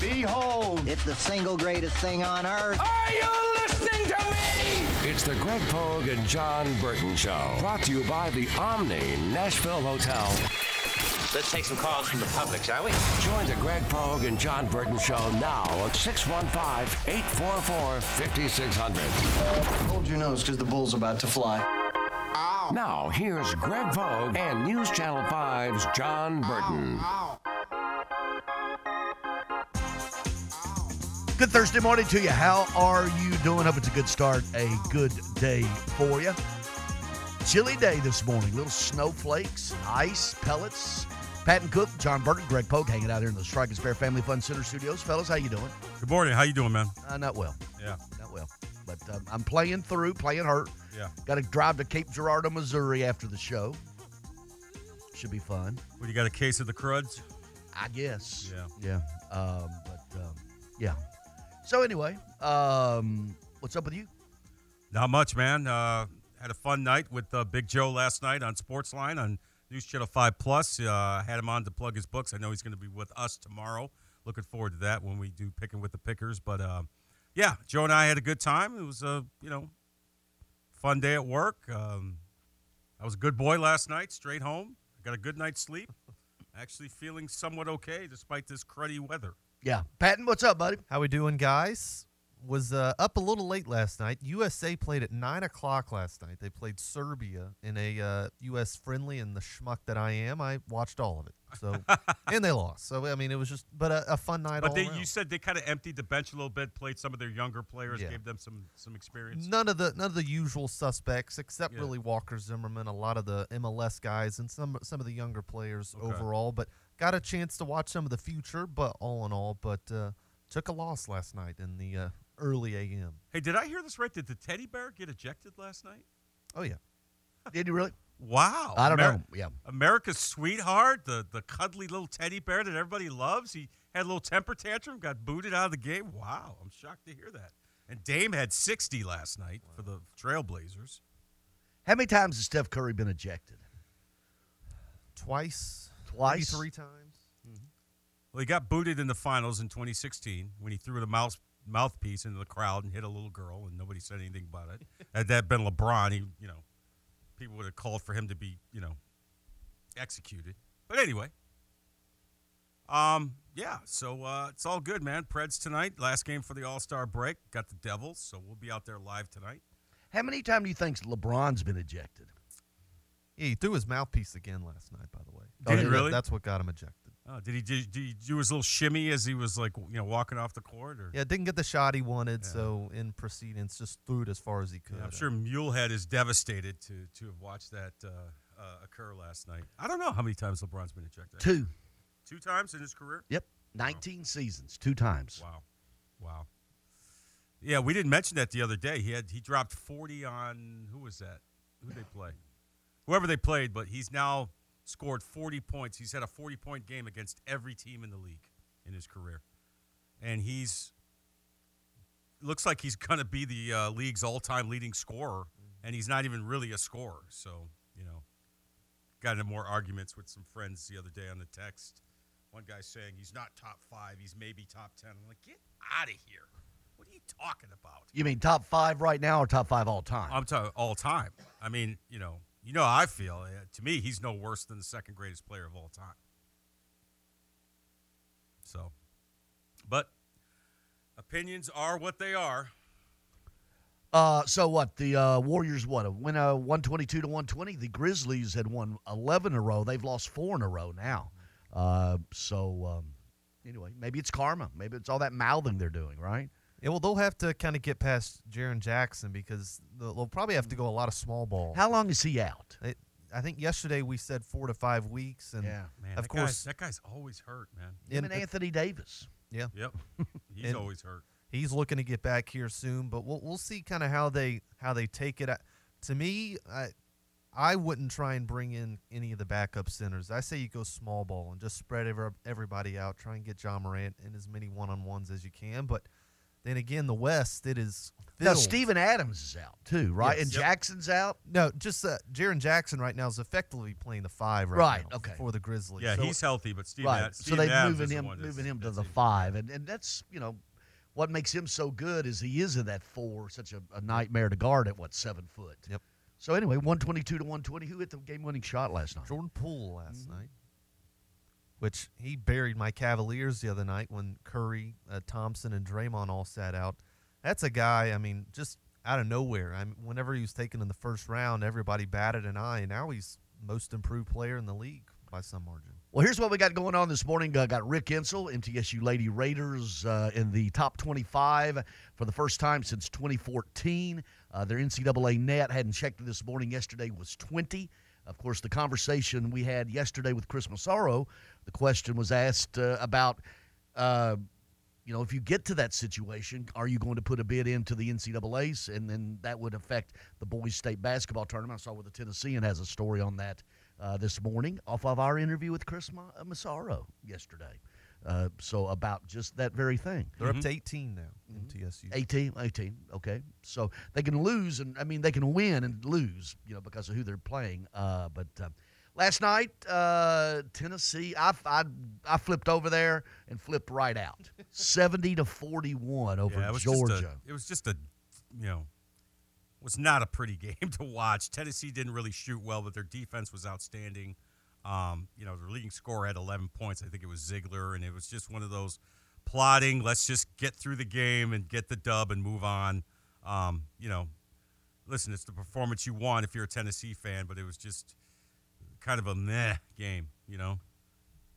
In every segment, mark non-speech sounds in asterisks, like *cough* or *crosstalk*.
Behold, It's the single greatest thing on earth. are you listening to me? It's the Greg Pogue and John Burton Show. Brought to you by the Omni Nashville Hotel. Let's take some calls from the public, shall we? Join the Greg Pogue and John Burton Show now at 615 844 5600. Hold your nose because the bull's about to fly. Ow. Now, here's Greg Pogue and News Channel 5's John Burton. Good Thursday morning to you. How are you doing? Hope it's a good start, a good day for you. Chilly day this morning. Little snowflakes, ice, pellets. Pat and Cook, John Burton, Greg Pogue hanging out here in the Strike and Spare Family Fun Center studios. Fellas, how you doing? Good morning. How you doing, man? Uh, not well. Yeah. Not well. But um, I'm playing through, playing hurt. Yeah. Got to drive to Cape Girardeau, Missouri after the show. Should be fun. What, you got a case of the cruds? I guess. Yeah. Yeah. Um, but um, yeah. So anyway, um, what's up with you? Not much, man. Uh, had a fun night with uh, Big Joe last night on Sportsline on News Channel 5 Plus. Uh, had him on to plug his books. I know he's going to be with us tomorrow. Looking forward to that when we do Picking with the Pickers. But uh, yeah, Joe and I had a good time. It was a, you know, fun day at work. Um, I was a good boy last night, straight home. Got a good night's sleep. Actually feeling somewhat okay despite this cruddy weather. Yeah. Patton, what's up, buddy? How we doing, guys? Was uh, up a little late last night. USA played at nine o'clock last night. They played Serbia in a uh, U.S. friendly, and the schmuck that I am, I watched all of it. So, *laughs* and they lost. So I mean, it was just, but a, a fun night. But all they, around. you said they kind of emptied the bench a little bit, played some of their younger players, Yeah. gave them some some experience. None of the none of the usual suspects, except Yeah. really Walker Zimmerman, a lot of the MLS guys, and some some of the younger players Okay. overall. But got a chance to watch some of the future. But all in all, but uh, took a loss last night in the uh, early a.m. Hey, did I hear this right? Did the teddy bear get ejected last night? Oh yeah, Did you really? Wow. I don't Amer- know. Yeah. America's sweetheart, the the cuddly little teddy bear that everybody loves. He had a little temper tantrum, got booted out of the game. Wow, I'm shocked to hear that. And Dame had 60 last night for the Trailblazers. How many times has Steph Curry been ejected? twice, Twice? three times. Well, he got booted in the finals in 2016 when he threw the mouse mouthpiece into the crowd and hit a little girl, and nobody said anything about it. *laughs* Had that been LeBron, he, you know, people would have called for him to be, you know, executed. But anyway, um, yeah. So uh, it's all good, man. Preds tonight, last game for the All Star break. Got the Devils, so we'll be out there live tonight. How many times do you think LeBron's been ejected? Yeah, he threw his mouthpiece again last night. By the way, Did he That- really? That's what got him ejected. Oh, did he do, did he do his little shimmy as he was like, you know, walking off the court? Or Yeah, didn't get the shot he wanted, Yeah. so in proceedings, just threw it as far as he could. Yeah, I'm sure Mulehead is devastated to to have watched that uh, uh, occur last night. I don't know how many times LeBron's been ejected. Two. Two times in his career. Yep. 19 seasons, two times. Wow, wow. Yeah, we didn't mention that the other day. He had he dropped 40 on who was that? Who did they play? Whoever they played, but he's now scored 40 points. He's had a 40 point game against every team in the league in his career, and he's looks like he's *laughs* going to be the uh, league's all time leading scorer, and he's not even really a scorer. So you know, got into more arguments with some friends the other day on the text. One guy saying he's not top five, he's maybe top ten. I'm like, get out of here. What are you talking about? You mean top five right now or top five all time? I'm talking all time. I mean, you know, you know how I feel. Uh, To me, he's no worse than the second greatest player of all time. So, but opinions are what they are. Uh, so what? The uh, Warriors what? Win a 122 to 120. The Grizzlies had won 11 in a row. They've lost four in a row now. Uh, so um, anyway, maybe it's karma. Maybe it's all that mouthing they're doing, right? Yeah, well, they'll have to kind of get past Jaren Jackson because they'll, they'll probably have to go a lot of small ball. How long is he out? They- I think yesterday we said four to five weeks, and Yeah. Man, of that course, guy's, that guy's always hurt, man. Him and and Anthony Davis. yeah, Yep, *laughs* he's always hurt. he's looking to get back here soon. But we'll we'll see kind of how they how they take it. I- To me, I I wouldn't try and bring in any of the backup centers. I say you go small ball and just spread every, everybody out. Try and get Ja Morant in as many one on ones as you can. But Then again, the West it is. Now, filled. Steven Adams is out too, right? Yes. and Yep. Jackson's out. No, just uh, Jaren Jackson right now is effectively playing the five right, Right, now okay. for the Grizzlies. Yeah, So- he's healthy, but Steve, right. Ad- so they're Adams moving is the him, one that's- moving him to the five, and and that's you know what makes him so good is he is in that four, such a, a nightmare to guard at what seven foot. Yep. So anyway, one twenty two to one twenty. Who hit the game winning shot last night? Jordan Poole last Mm-hmm. night, which he buried my Cavaliers the other night when Curry, uh, Thompson, and Draymond all sat out. That's a guy. I mean, just out of nowhere. I mean, whenever he was taken in the first round, everybody batted an eye. And now he's most improved player in the league by some margin. Well, here's what we got going on this morning. Uh, got Rick Insell, MTSU Lady Raiders, uh, in the top 25 for the first time since 2014. Uh, their NCAA net hadn't checked this morning. Yesterday was 20. Of course, the conversation we had yesterday with Chris Massaro, the question was asked uh, about, uh, you know, if you get to that situation, are you going to put a bid into the NCAA's, and then that would affect the boys' state basketball tournament. I saw where the Tennessean has a story on that uh, this morning off of our interview with Chris Ma- uh, Massaro yesterday. Uh, so about just that very thing. They're up to 18 now. MTSU. 18, 18, okay. So they can lose, and I mean, they can win and lose, you know, because of who they're playing. Uh, but uh, last night, uh, Tennessee, I, I, I flipped over there and flipped right out *laughs* 70 to 41 over Yeah, it was Georgia. Just a, it was just a, you know, was not a pretty *laughs* game to watch. Tennessee didn't really shoot well, but their defense was outstanding. Um, you know, their leading scorer had 11 points. I think it was Zeigler, and it was just one of those plotting. Let's just get through the game and get the dub and move on. Um, you know, listen, it's the performance you want if you're a Tennessee fan, but it was just kind of a meh game. You know.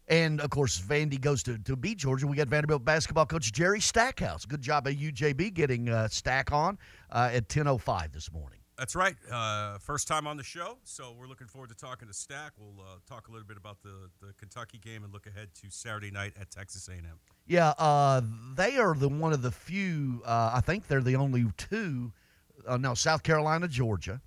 And of course, Vandy goes to, to beat Georgia. We got Vanderbilt basketball coach Jerry Stackhouse. Good job at UJB getting uh, Stack on uh, at 10:05 this morning. That's right. Uh, first time on the show, so we're looking forward to talking to Stack. We'll uh, talk a little bit about the, the Kentucky game and look ahead to Saturday night at Texas A&M. Yeah, uh, they are the one of the few. Uh, I think they're the only two. Uh, no, South Carolina, Georgia,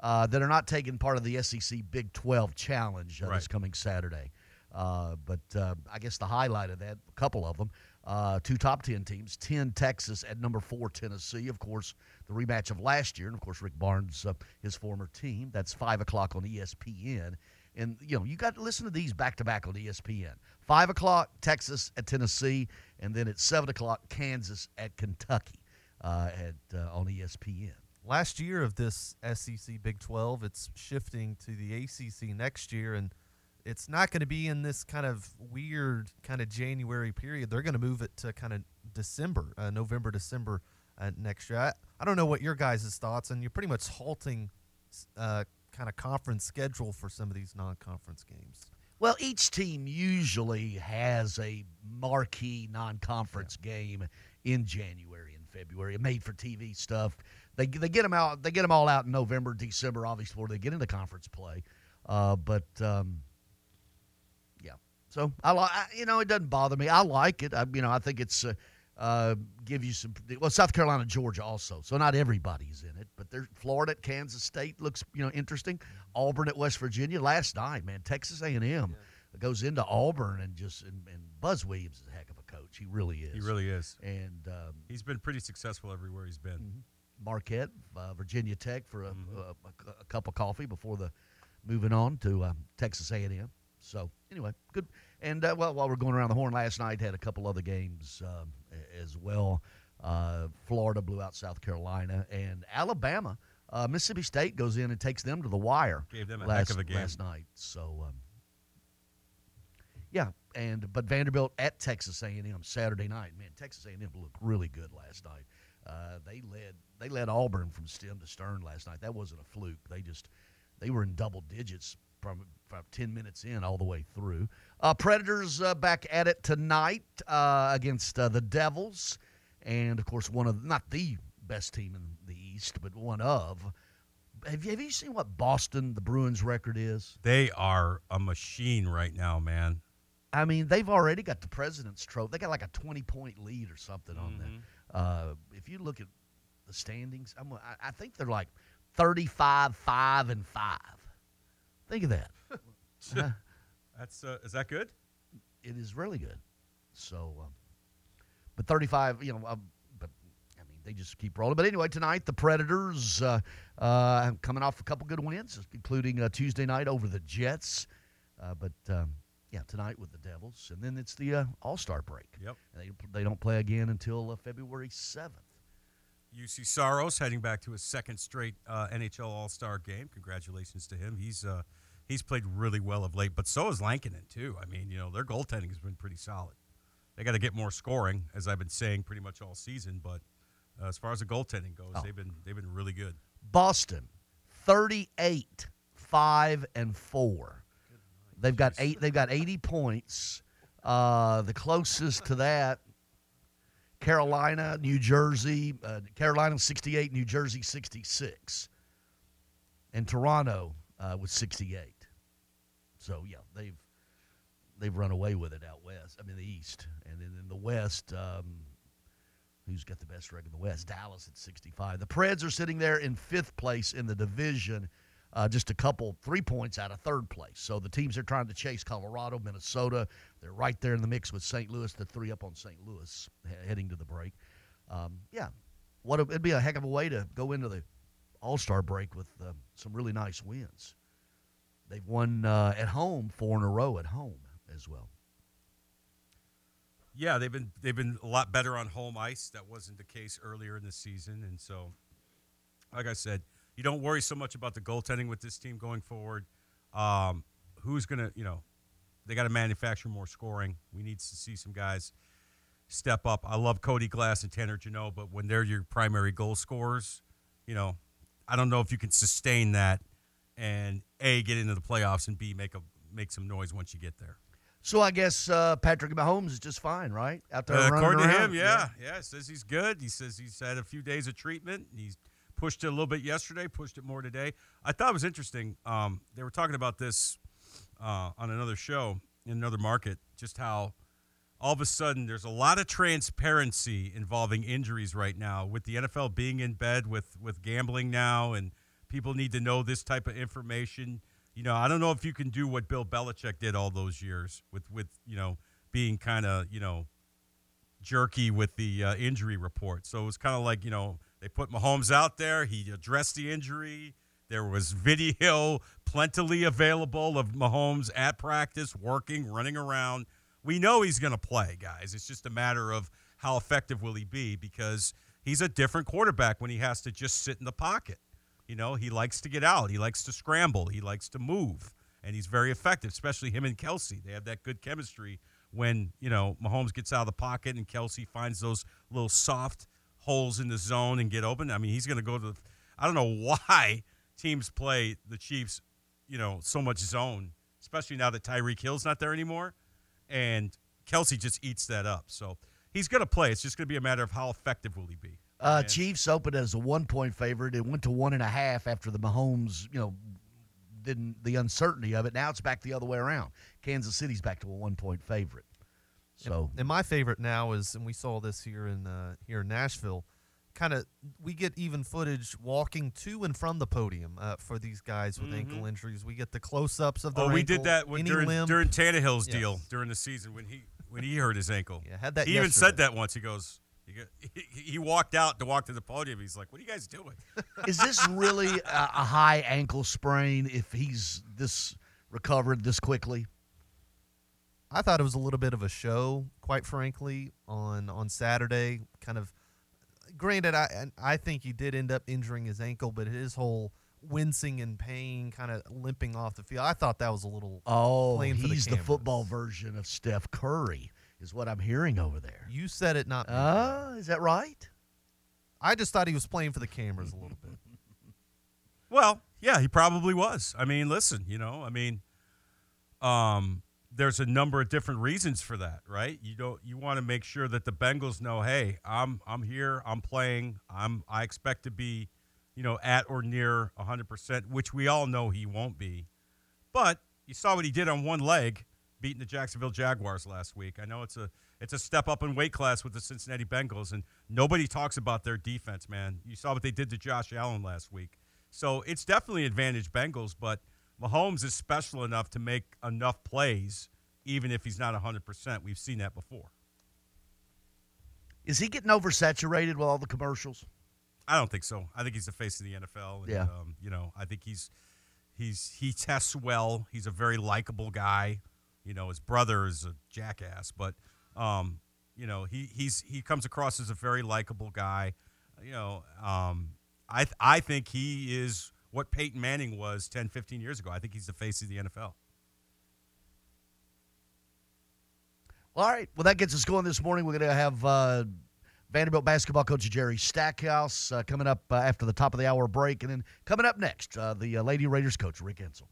uh, that are not taking part of the SEC Big 12 Challenge uh, this coming Saturday. Uh, but uh, I guess the highlight of that, a couple of them, uh, two top 10 teams, 10 Texas at number four Tennessee. Of course, the rematch of last year, and of course Rick Barnes, uh, his former team. That's five o'clock on ESPN. And you know you got to listen to these back to back on ESPN. Five o'clock Texas at Tennessee, and then at seven o'clock Kansas at Kentucky uh, at uh, on ESPN. Last year of this SEC Big 12, it's shifting to the ACC next year, and it's not going to be in this kind of weird kind of January period. They're going to move it to kind of December, uh, November, December uh, next year. I, I don't know what your guys' thoughts, and you're pretty much halting uh, kind of conference schedule for some of these non-conference games. Well, each team usually has a marquee non-conference game in January and February, made for TV stuff. They they get them out. They get them all out in November, December, obviously, before they get into conference play. Uh, but um, yeah, so I like. You know, it doesn't bother me. I like it. I, you know, I think it's. Uh, uh, give you some well South Carolina Georgia also so not everybody's in it but there's Florida at Kansas State looks you know interesting Auburn at West Virginia last night man Texas A&M goes into Auburn and just and, and Buzz Williams is a heck of a coach he really is He really is. and um, He's been pretty successful everywhere he's been. Marquette uh, Virginia Tech for a, a, a cup of coffee before the moving on to um, Texas A&M so anyway good. And uh, well while we're going around the horn last night had a couple other games um, as well. Uh, Florida blew out South Carolina and Alabama uh, Mississippi State goes in and takes them to the wire Gave them a last, heck of a game. last night. So um, yeah and but Vanderbilt at Texas A&M Saturday night. Man Texas A&M looked really good last night. Uh, they led they led Auburn from stem to stern last night that wasn't a fluke they just they were in double digits from, from 10 minutes in all the way through. Uh, Predators uh, back at it tonight uh, against uh, the Devils. And, of course, one of, not the best team in the East, but one of. Have you, have you seen what Boston, the Bruins record is? They are a machine right now, man. I mean, they've already got the President's Trophy. They got like a 20 point lead or something on them. Uh, if you look at the standings, I'm, I, I think they're like 35, 5, and 5. Think of that. *laughs* Uh, That's uh, is that good? it is really good. So, um, but 35, you know, um, but they just keep rolling. But anyway, tonight the Predators uh, uh, coming off a couple good wins, including uh, Tuesday night over the Jets. Uh, but um, yeah, tonight with the Devils, and then it's the uh, All Star break. Yep. And They they don't play again until uh, February seventh. Juuse Saros heading back to his second straight uh, NHL All Star game. Congratulations to him. He's uh, he's played really well of late, but so has Lankinen too. I mean, you know, their goaltending has been pretty solid. They got to get more scoring, as I've been saying pretty much all season. But uh, as far as the goaltending goes, Oh. they've been they've been really good. Boston, thirty-eight, five and four. They've got eight. They've got eighty points. Uh, the closest to that, Carolina, New Jersey. Uh, Carolina sixty-eight, New Jersey sixty-six, and Toronto uh, with sixty-eight. So yeah, they've they've run away with it out west. I mean the East, and then in the West. Um, who's got the best record in the West? Dallas at 65. The Preds are sitting there in fifth place in the division, uh, just a couple, three points out of third place. So the teams are trying to chase Colorado, Minnesota. They're right there in the mix with St. Louis. The three up on St. Louis he- heading to the break. Um, yeah, what a, it'd be a heck of a way to go into the All Star break with uh, some really nice wins. They've won uh, at home four in a row at home as well. Yeah, they've been they've been a lot better on home ice. That wasn't the case earlier in the season, and so, like I said, you don't worry so much about the goaltending with this team going forward. Um, who's gonna, you know, they got to manufacture more scoring. We need to see some guys step up. I love Cody Glass and Tanner Jeannot, but when they're your primary goal scorers, you know, I don't know if you can sustain that and a get into the playoffs and b make a make some noise once you get there. So I guess uh, Patrick Mahomes is just fine, right? Out there Uh, running according to around? him, yeah, yeah, says he's good. He says he's had a few days of treatment. He's pushed it a little bit yesterday, pushed it more today. I thought it was interesting. Um, they were talking about this uh, on another show in another market, just how all of a sudden there's a lot of transparency involving injuries right now, with the NFL being in bed with with gambling now, and people need to know this type of information. You know, I don't know if you can do what Bill Belichick did all those years with with you know being kind of you know jerky with the uh, injury report. So it was kind of like, you know, they put Mahomes out there. He addressed the injury. There was video plentifully available of Mahomes at practice, working, running around. We know he's going to play, guys. It's just a matter of how effective will he be because he's a different quarterback when he has to just sit in the pocket. You know, he likes to get out. He likes to scramble. He likes to move. And he's very effective, especially him and Kelce. They have that good chemistry when, you know, Mahomes gets out of the pocket and Kelce finds those little soft holes in the zone and get open. I mean, he's going to go to the, I don't know why teams play the Chiefs, you know, so much zone, especially now that Tyreek Hill's not there anymore. And Kelce just eats that up. So he's going to play. It's just going to be a matter of how effective will he be. Uh, And- Chiefs opened as a one point favorite. It went to one and a half after the Mahomes, you know, didn't the uncertainty of it. Now it's back the other way around. Kansas City's back to a one point favorite. So And my favorite now is, and we saw this here in uh, here in Nashville. Kind of, we get even footage walking to and from the podium uh, for these guys with ankle injuries. We get the close-ups of the. Mm-hmm. Oh, we did that when, during limb. during Tannehill's Yes. deal during the season when he when he hurt his ankle. Yeah, had that He even said that once. He goes, he, *laughs* he, he walked out to walk to the podium. He's like, "What are you guys doing?" *laughs* is this really a, a high ankle sprain if he's this recovered this quickly? I thought it was a little bit of a show, quite frankly, on on Saturday. Kind of, granted, I I think he did end up injuring his ankle, but his whole wincing and pain, kind of limping off the field. I thought that was a little. Oh, playing for the he's the, cameras. football version of Steph Curry, is what I'm hearing over there. You said it, not me. Ah, is that right? I just thought he was playing for the cameras a little bit. *laughs* Well, yeah, he probably was. I mean, listen, you know, I mean, um, there's a number of different reasons for that, right? You don't you want to make sure that the Bengals know, hey, I'm I'm here, I'm playing, I'm I expect to be, you know, at or near 100%, which we all know he won't be. But you saw what he did on one leg, beating the Jacksonville Jaguars last week. I know it's a it's a step up in weight class with the Cincinnati Bengals, and nobody talks about their defense, man. You saw what they did to Josh Allen last week. So it's definitely advantage Bengals, but Mahomes is special enough to make enough plays, even if he's not 100%. We've seen that before. Is he getting oversaturated with all the commercials? I don't think so. I think he's the face of the NFL. And, Yeah. Um, you know, I think he's he's he tests well. He's a very likable guy. You know, his brother is a jackass, but um, you know, he he's he comes across as a very likable guy. You know, um, I I think he is what Peyton Manning was 10, 15 years ago. I think he's the face of the NFL. Well, all right. Well, that gets us going this morning. We're going to have uh, Vanderbilt basketball coach Jerry Stackhouse uh, coming up uh, after the top of the hour break. And then coming up next, uh, the uh, Lady Raiders coach, Rick Insell.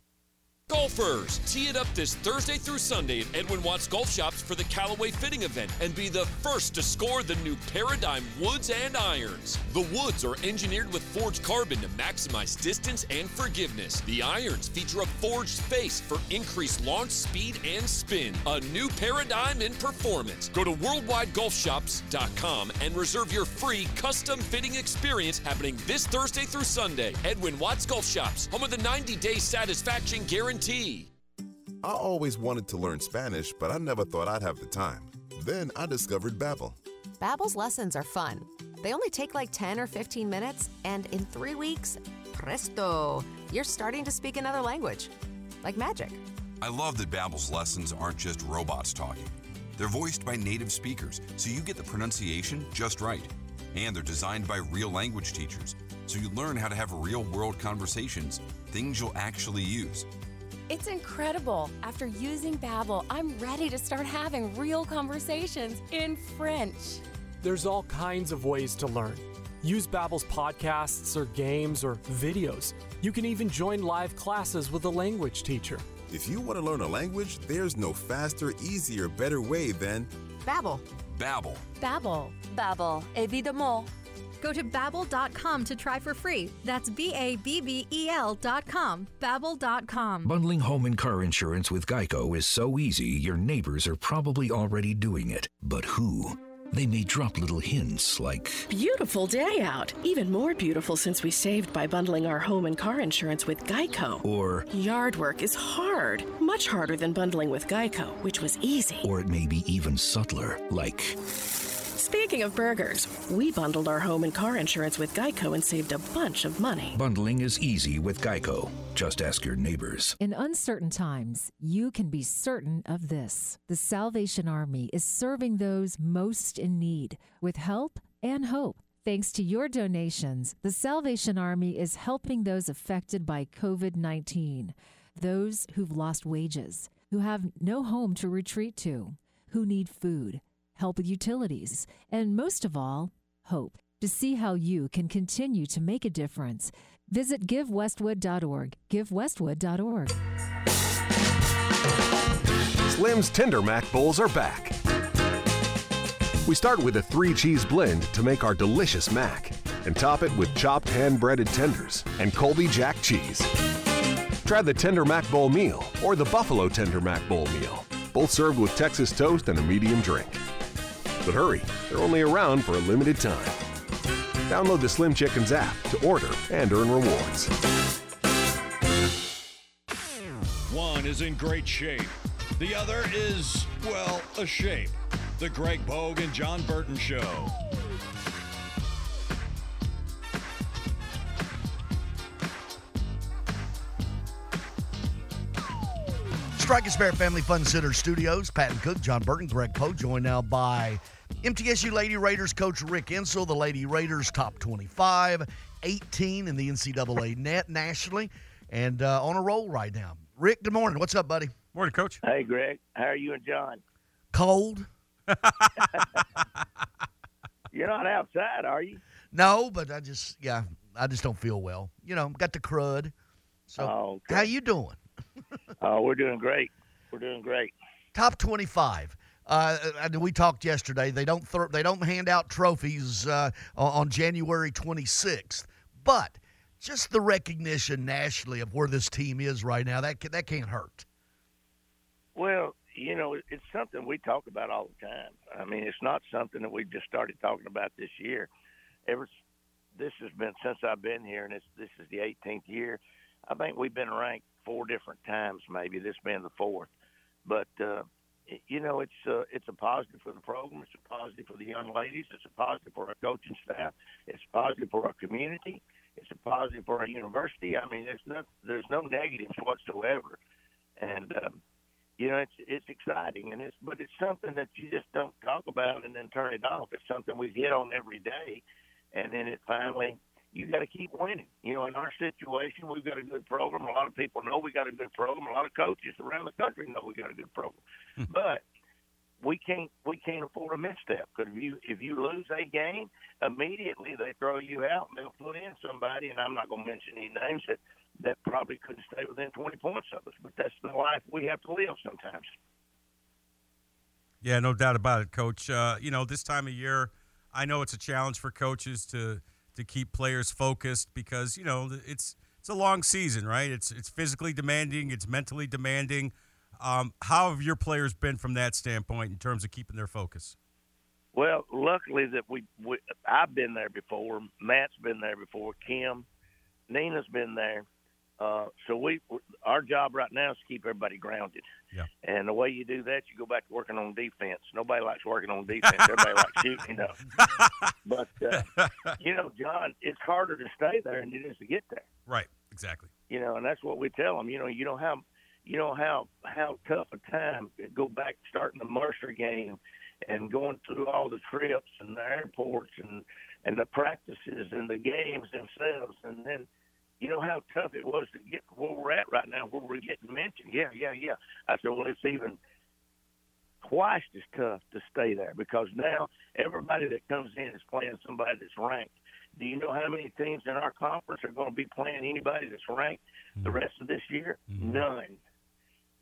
Golfers, tee it up this Thursday through Sunday at Edwin Watts Golf Shops for the Callaway Fitting event and be the first to score the new Paradigm Woods and Irons. The woods are engineered with forged carbon to maximize distance and forgiveness. The irons feature a forged face for increased launch speed and spin. A new paradigm in performance. Go to worldwidegolfshops.com and reserve your free custom fitting experience happening this Thursday through Sunday. At Edwin Watts Golf Shops, home of the 90 day satisfaction guarantee. I always wanted to learn Spanish, but I never thought I'd have the time. Then I discovered Babbel. Babbel's lessons are fun. They only take like 10 or 15 minutes, and in three weeks, presto, you're starting to speak another language. Like magic. I love that Babbel's lessons aren't just robots talking. They're voiced by native speakers, so you get the pronunciation just right. And they're designed by real language teachers, so you learn how to have real world conversations, things you'll actually use. It's incredible. After using Babbel, I'm ready to start having real conversations in French. There's all kinds of ways to learn. Use Babbel's podcasts or games or videos. You can even join live classes with a language teacher. If you want to learn a language, there's no faster, easier, better way than Babbel. Babbel. Babbel. Babbel. Évidemment. Go to babbel.com to try for free. That's B A B B E L.com. Babbel.com. Bundling home and car insurance with Geico is so easy, your neighbors are probably already doing it. But who? They may drop little hints like Beautiful day out. Even more beautiful since we saved by bundling our home and car insurance with Geico. Or Yard work is hard. Much harder than bundling with Geico, which was easy. or it may be even subtler, like Speaking of burgers, we bundled our home and car insurance with Geico and saved a bunch of money. bundling is easy with Geico. Just ask your neighbors. In uncertain times, you can be certain of this. The Salvation Army is serving those most in need with help and hope. Thanks to your donations, the Salvation Army is helping those affected by COVID 19, those who've lost wages, who have no home to retreat to, who need food, help with utilities, and most of all, hope. To see how you can continue to make a difference, visit givewestwood.org. Givewestwood.org. Slim's Tender Mac Bowls are back. We start with a three cheese blend to make our delicious mac and top it with chopped hand breaded tenders and Colby Jack cheese. Try the Tender Mac Bowl meal or the Buffalo Tender Mac Bowl meal, both served with Texas toast and a medium drink. But hurry, they're only around for a limited time. Download the Slim Chickens app to order and earn rewards. One is in great shape. The other is, well, a shape. The Greg Pogue and John Burton Show. Strike and Spare Family Fun Center Studios. Pat and Cook, John Burton, Greg Pogue, joined now by MTSU Lady Raiders coach Rick Insell. The Lady Raiders top 25, 18 in the NCAA net nationally, and uh, on a roll right now. Rick, good morning. What's up, buddy? Morning, Coach. Hey, Greg. How are you and John? Cold? *laughs* You're not outside, are you? No, but I just, yeah, I just don't feel well. You know, got the crud. So, Oh, how you doing? Oh, *laughs* we're doing great. We're doing great. Top 25. Uh, and we talked yesterday. They don't throw, they don't hand out trophies uh, on, January 26th, but just the recognition nationally of where this team is right now that that can't hurt. Well, you know, it's something we talk about all the time. I mean, it's not something that we just started talking about this year. Ever this has been since I've been here, and it's this is the 18th year. I think we've been ranked four different times, maybe this being the fourth. But uh, you know, it's uh, it's a positive for the program. It's a positive for the young ladies. It's a positive for our coaching staff. It's positive for our community. It's a positive for our university. I mean, there's no there's no negatives whatsoever, and um, you know, it's it's exciting, and it's but it's something that you just don't talk about and then turn it off. It's something we hit on every day, and then it finally you got to keep winning. You know, in our situation, we've got a good program. A lot of people know we got a good program. A lot of coaches around the country know we got a good program, but we can't we can't afford a misstep because if you if you lose a game, immediately they throw you out and they'll put in somebody, and I'm not going to mention any names that that probably couldn't stay within 20 points of us. But that's the life we have to live sometimes. Yeah, no doubt about it, Coach. Uh, you know, this time of year, I know it's a challenge for coaches to to keep players focused because you know it's it's a long season, right? It's it's physically demanding, it's mentally demanding. Um, how have your players been from that standpoint in terms of keeping their focus? Well, luckily that we, we I've been there before. Matt's been there before. Kim, Nina's been there. Uh, so we our job right now is to keep everybody grounded. Yeah. And the way you do that, you go back to working on defense. Nobody likes working on defense. Everybody likes shooting, you know. *laughs* But uh, you know, John, it's harder to stay there than it is to get there. Right, exactly. You know, and that's what we tell them. You know, you know how you know how how tough a time to go back starting the Mercer game and going through all the trips and the airports and and the practices and the games themselves and then you know how tough it was to get to where we're at right now, where we're getting mentioned. Yeah, yeah, yeah. I said, well, it's even twice as tough to stay there because now everybody that comes in is playing somebody that's ranked. Do you know how many teams in our conference are going to be playing anybody that's ranked the mm-hmm. rest of this year? Mm-hmm. None.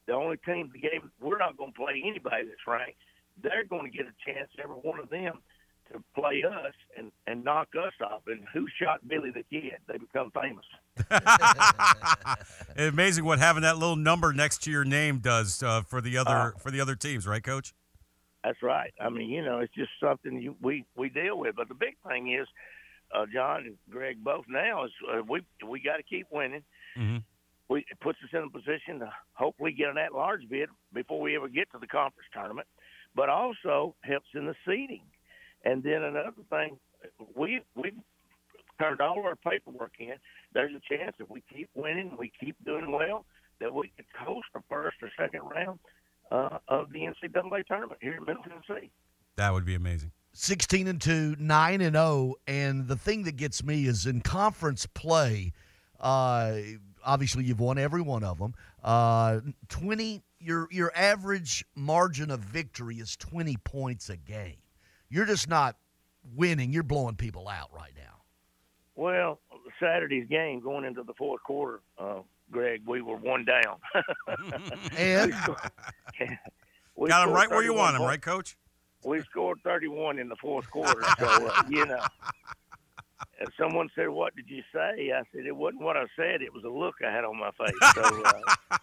The only team the game we're not going to play anybody that's ranked. They're going to get a chance, every one of them, to play us and and knock us off. And who shot Billy the Kid? They become famous. *laughs* Amazing what having that little number next to your name does uh, for the other Uh, for the other teams, right, Coach? That's right. I mean, you know, it's just something you, we we deal with. But the big thing is, uh, John and Greg both now is uh, we we got to keep winning. Mm-hmm. We it puts us in a position to hopefully get an at-large bid before we ever get to the conference tournament, but also helps in the seeding. And then another thing, we we turned all of our paperwork in. There's a chance if we keep winning, we keep doing well, that we could host the first or second round uh, of the NCAA tournament here in Middle Tennessee. That would be amazing. 16 and 2, 9 and 0. And the thing that gets me is in conference play, uh, obviously you've won every one of them. Uh, 20, your, your average margin of victory is 20 points a game. You're just not winning, you're blowing people out right now. Well, Saturday's game going into the fourth quarter, uh, Greg, we were one down. *laughs* And? We scored- *laughs* we Got 'em scored right where you 31 want 'em, points. right, Coach? We scored 31 in the fourth quarter, so uh, *laughs* you know. And someone said, "What did you say?" I said, "It wasn't what I said. It was a look I had on my face." So, uh,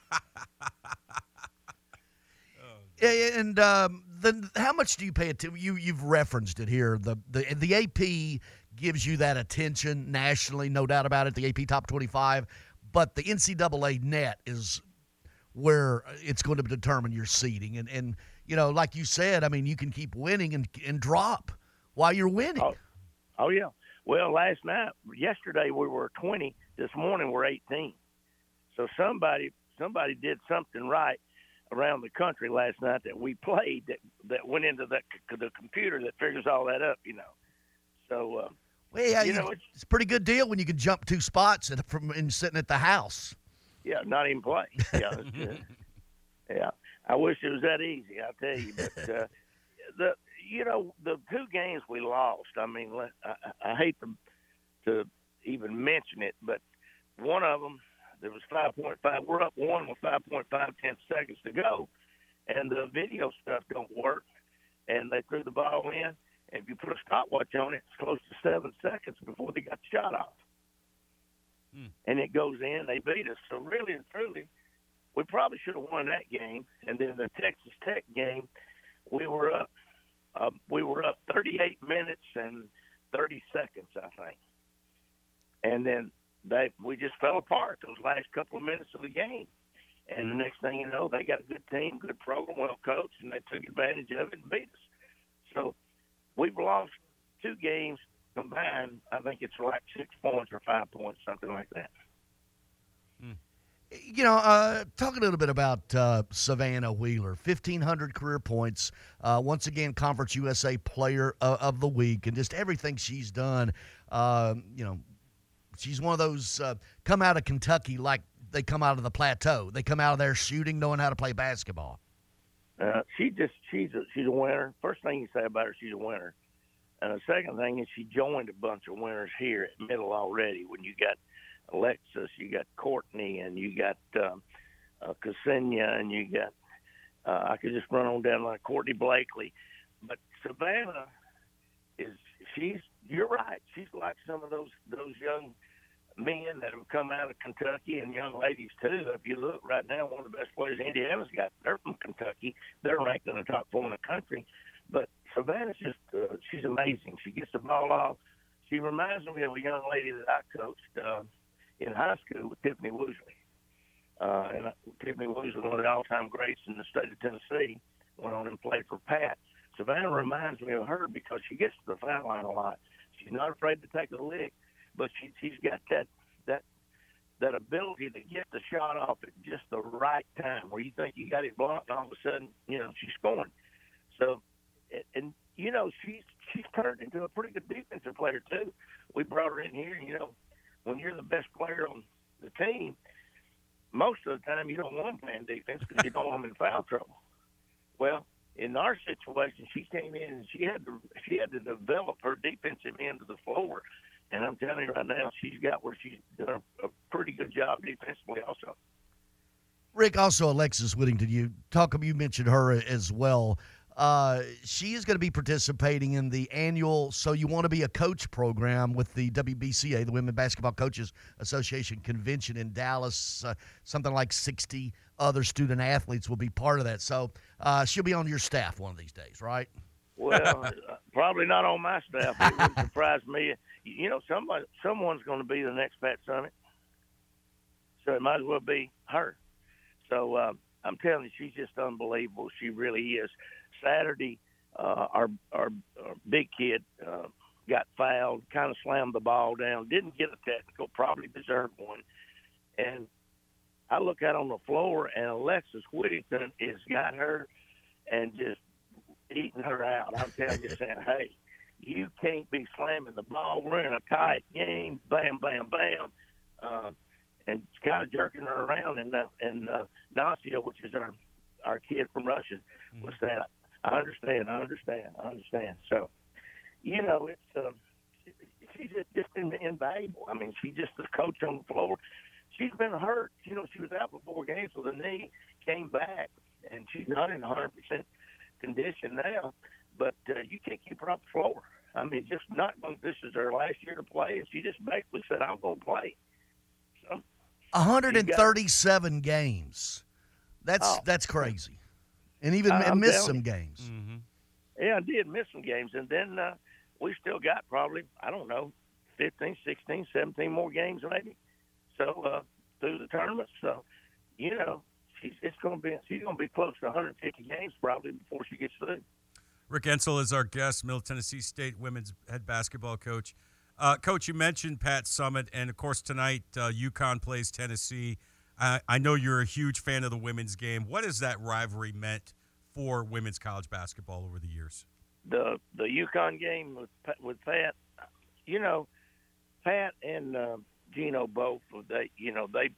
Yeah, yeah, and um, then how much do you pay to? You you've referenced it here. The the the AP gives you that attention nationally, no doubt about it. The AP Top Twenty Five, but the NCAA net is where uh, it's going to determine your seeding. And and you know, like you said, I mean, you can keep winning and and drop while you're winning. Oh, oh yeah. Well, last night, yesterday we were 20. This morning we're 18. So somebody somebody did something right around the country last night that we played that that went into that c- the computer that figures all that up. You know. So. Uh, Well, yeah, you you- know, it's, it's a pretty good deal when you can jump two spots and from and sitting at the house. yeah, not even play. Yeah, *laughs* yeah. I wish it was that easy. I tell you, but uh, the you know the two games we lost. I mean, I, I I hate to to even mention it, but one of them there was 5.5. We're up one with 5.5 10 seconds to go, and the video stuff don't work, and they threw the ball in. And if you put a stopwatch on it, it's close to seven seconds before they got the shot off and it goes in. They beat us. So really and truly, we probably should have won that game. And then the Texas Tech game, we were up. Uh, we were up 38 minutes and 30 seconds, I think. And then they we just fell apart those last couple of minutes of the game. And the next thing you know, they got a good team, good program, well coached, and they took advantage of it and beat us. So we've lost two games combined. I think it's like six points or five points, something like that. You know, uh, talk a little bit about uh, Savannah Wheeler. 1,500 career points. Uh, once again, Conference USA Player of, of the Week, and just everything she's done. Um, you know, she's one of those uh, come out of Kentucky like they come out of the plateau. They come out of there shooting, knowing how to play basketball. Uh, she just she's a, she's a winner. First thing you say about her, she's a winner. And the second thing is she joined a bunch of winners here at middle already. When you got Alexis, you got Courtney, and you got um, uh, and you got uh, I could just run on down like Courtney Blakely. But Savannah is she's you're right. She's like some of those those young men that have come out of Kentucky and young ladies too. If you look right now, one of the best players Indiana's got, they're from Kentucky. They're ranked in the top four in the country. But Savannah's just uh, she's amazing. She gets the ball off. She reminds me of a young lady that I coached uh, in high school with Tiffany Woosley. Uh, and Tiffany Woosley, one of the all-time greats in the state of Tennessee, went on and played for Pat. Savannah reminds me of her because she gets to the foul line a lot. She's not afraid to take a lick, but she, she's got that that that ability to get the shot off at just the right time, where you think you got it blocked, and all of a sudden, you know, she's scoring. So, and, and you know, she's she's turned into a pretty good defensive player too. We brought her in here, you know, when you're the best player on the team, most of the time you don't want playing defense because you don't want them in foul trouble. Well, in our situation, she came in and she had to she had to develop her defensive end of the floor, and I'm telling you right now, she's got where she's done a, a pretty good job defensively also. Rick, also Alexis Whittington. You talk. You mentioned her as well. Uh, she is going to be participating in the annual So You Want to Be a Coach program with the WBCA, the Women Basketball Coaches Association convention in Dallas. Uh, something like 60 other student athletes will be part of that. So uh, she'll be on your staff one of these days, right? Well, *laughs* uh, probably not on my staff. It wouldn't *laughs* surprise me. You know, somebody, someone's going to be the next Pat Summitt, so it might as well be her. So uh, I'm telling you, she's just unbelievable. She really is. Saturday, uh, our, our our big kid uh, got fouled, kind of slammed the ball down, didn't get a technical, probably deserved one, and I look out on the floor, and Alexis Whittington has got her and just eating her out. I'm telling you, saying, hey, you can't be slamming the ball. We're in a tight game. Bam, bam, bam. Uh, and kind of jerking her around. And uh, and uh, Nasia, which is our our kid from Russia, was saying, I understand, I understand, I understand. So, you know, it's um, she's just, just in, invaluable. I mean, she's just the coach on the floor. She's been hurt. You know, she was out for four games with a knee, came back, and she's not in 100% condition now. But uh, you can't keep her off the floor. I mean, just not. going. This is her last year to play, and she just basically said, "I'm going to play." So, 137 games. That's Oh. that's crazy, and even I- and missed some you. games. Yeah, I did miss some games, and then uh, we still got probably I don't know 15, 16, 17 more games maybe. So uh, through the tournament, so you know she's it's going to be she's going to be close to 150 games probably before she gets through. Rick Insell is our guest, Middle Tennessee State women's head basketball coach. Uh, coach, you mentioned Pat Summitt, and of course tonight uh, UConn plays Tennessee. I I know you're a huge fan of the women's game. What has that rivalry meant for women's college basketball over the years? The the UConn game with Pat- with Pat, you know, Pat and uh, Gino both they you know they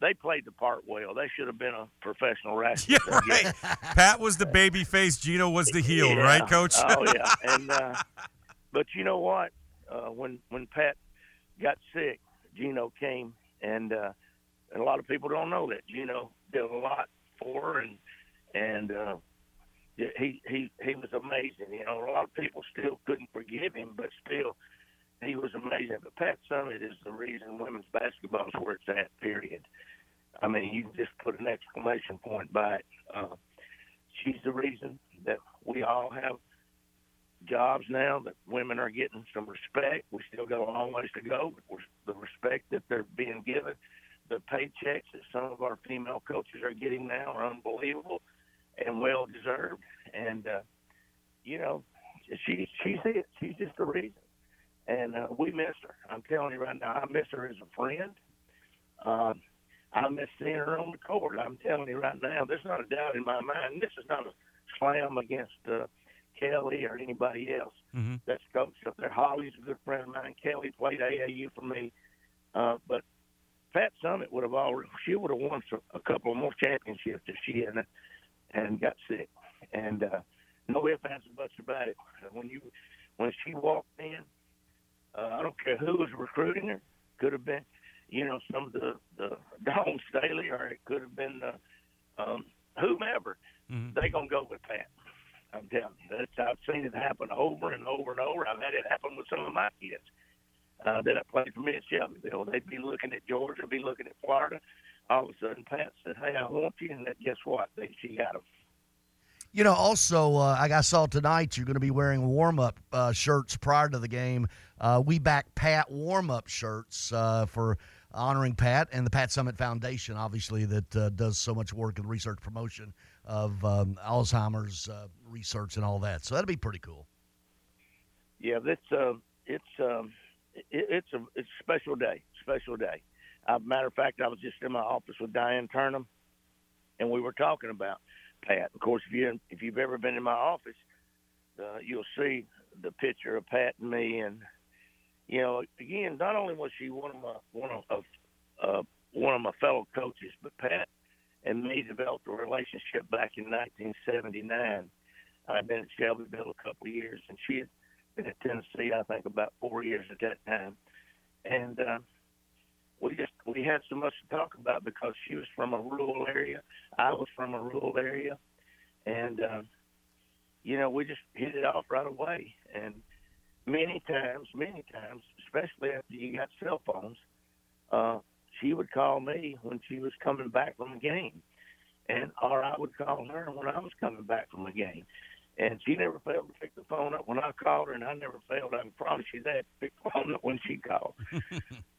they played the part well. They should have been a professional wrestler. Yeah, right. Pat was the baby face, Gino was the heel, Yeah. right, coach? Oh yeah, *laughs* and uh, but you know what? Uh, when when Pat got sick, Gino came, and uh, and a lot of people don't know that Gino did a lot for her, and and uh, he he he was amazing. You know, a lot of people still couldn't forgive him, but still. He was amazing. But Pat Summitt is the reason women's basketball is where it's at, period. I mean, you just put an exclamation point by it. Uh, she's the reason that we all have jobs now that women are getting some respect. We still got a long ways to go, but we're, the respect that they're being given, the paychecks that some of our female coaches are getting now are unbelievable and well deserved. And uh, you know, she she's it. She's just the reason. And uh, we miss her. I'm telling you right now, I miss her as a friend. Uh, I miss seeing her on the court. I'm telling you right now, there's not a doubt in my mind. This is not a slam against uh, Kelly or anybody else Mm-hmm. that's coached up there. Holly's a good friend of mine. Kelly played AAU for me, uh, but Pat Summitt would have already. She would have won some, a couple more championships if she hadn't and got sick. And uh, no ifs ands or buts about it. When you when she walked in, uh, I don't care who was recruiting her. Could have been, you know, some of the the *laughs* Dawn Staley, or it could have been uh, um, whomever. They gonna go with Pat. I'm telling you, that's, I've seen it happen over and over and over. I've had it happen with some of my kids uh, that I played for me at Shelbyville. They'd be looking at Georgia, be looking at Florida. All of a sudden, Pat said, "Hey, I want you," and that, guess what? They, she got them. You know, also, uh, like I saw tonight, you're going to be wearing warm up uh, shirts prior to the game. Uh, we back Pat warm up shirts uh, for honoring Pat and the Pat Summitt Foundation, obviously, that uh, does so much work in research promotion of um, Alzheimer's uh, research and all that. So that'll be pretty cool. Yeah, that's it's um, it, it's a it's a special day, special day. Matter of fact, I was just in my office with Diane Turnham, and we were talking about Pat. Of course, if you if you've ever been in my office, uh, you'll see the picture of Pat and me, and you know, again, not only was she one of my one of uh, one of my fellow coaches, but Pat and me developed a relationship back in 1979. I'd been at Shelbyville a couple of years, and she had been at Tennessee, I think, about four years at that time. And uh, we just we had so much to talk about because she was from a rural area, I was from a rural area, and uh, you know we just hit it off right away. And many times, many times, especially after you got cell phones, uh, she would call me when she was coming back from a game, and or I would call her when I was coming back from a game. And she never failed to pick the phone up when I called her, and I never failed. I can promise you that. Pick the phone up when she called. *laughs*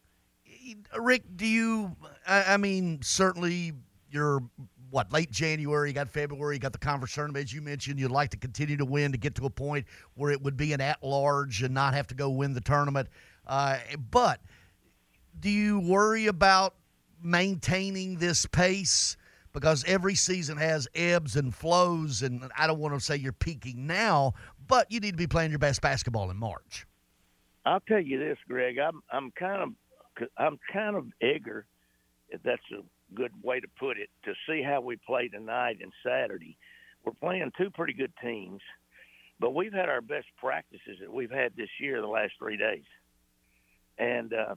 Rick, do you? I, I mean, certainly you're what late January. You got February. You got the conference tournament as you mentioned. You'd like to continue to win to get to a point where it would be an at large and not have to go win the tournament. Uh, but do you worry about maintaining this pace? Because every season has ebbs and flows, and I don't want to say you're peaking now, but you need to be playing your best basketball in March. I'll tell you this, Greg. I'm I'm kind of I'm kind of eager, if that's a good way to put it, to see how we play tonight and Saturday. We're playing two pretty good teams, but we've had our best practices that we've had this year the last three days, and uh,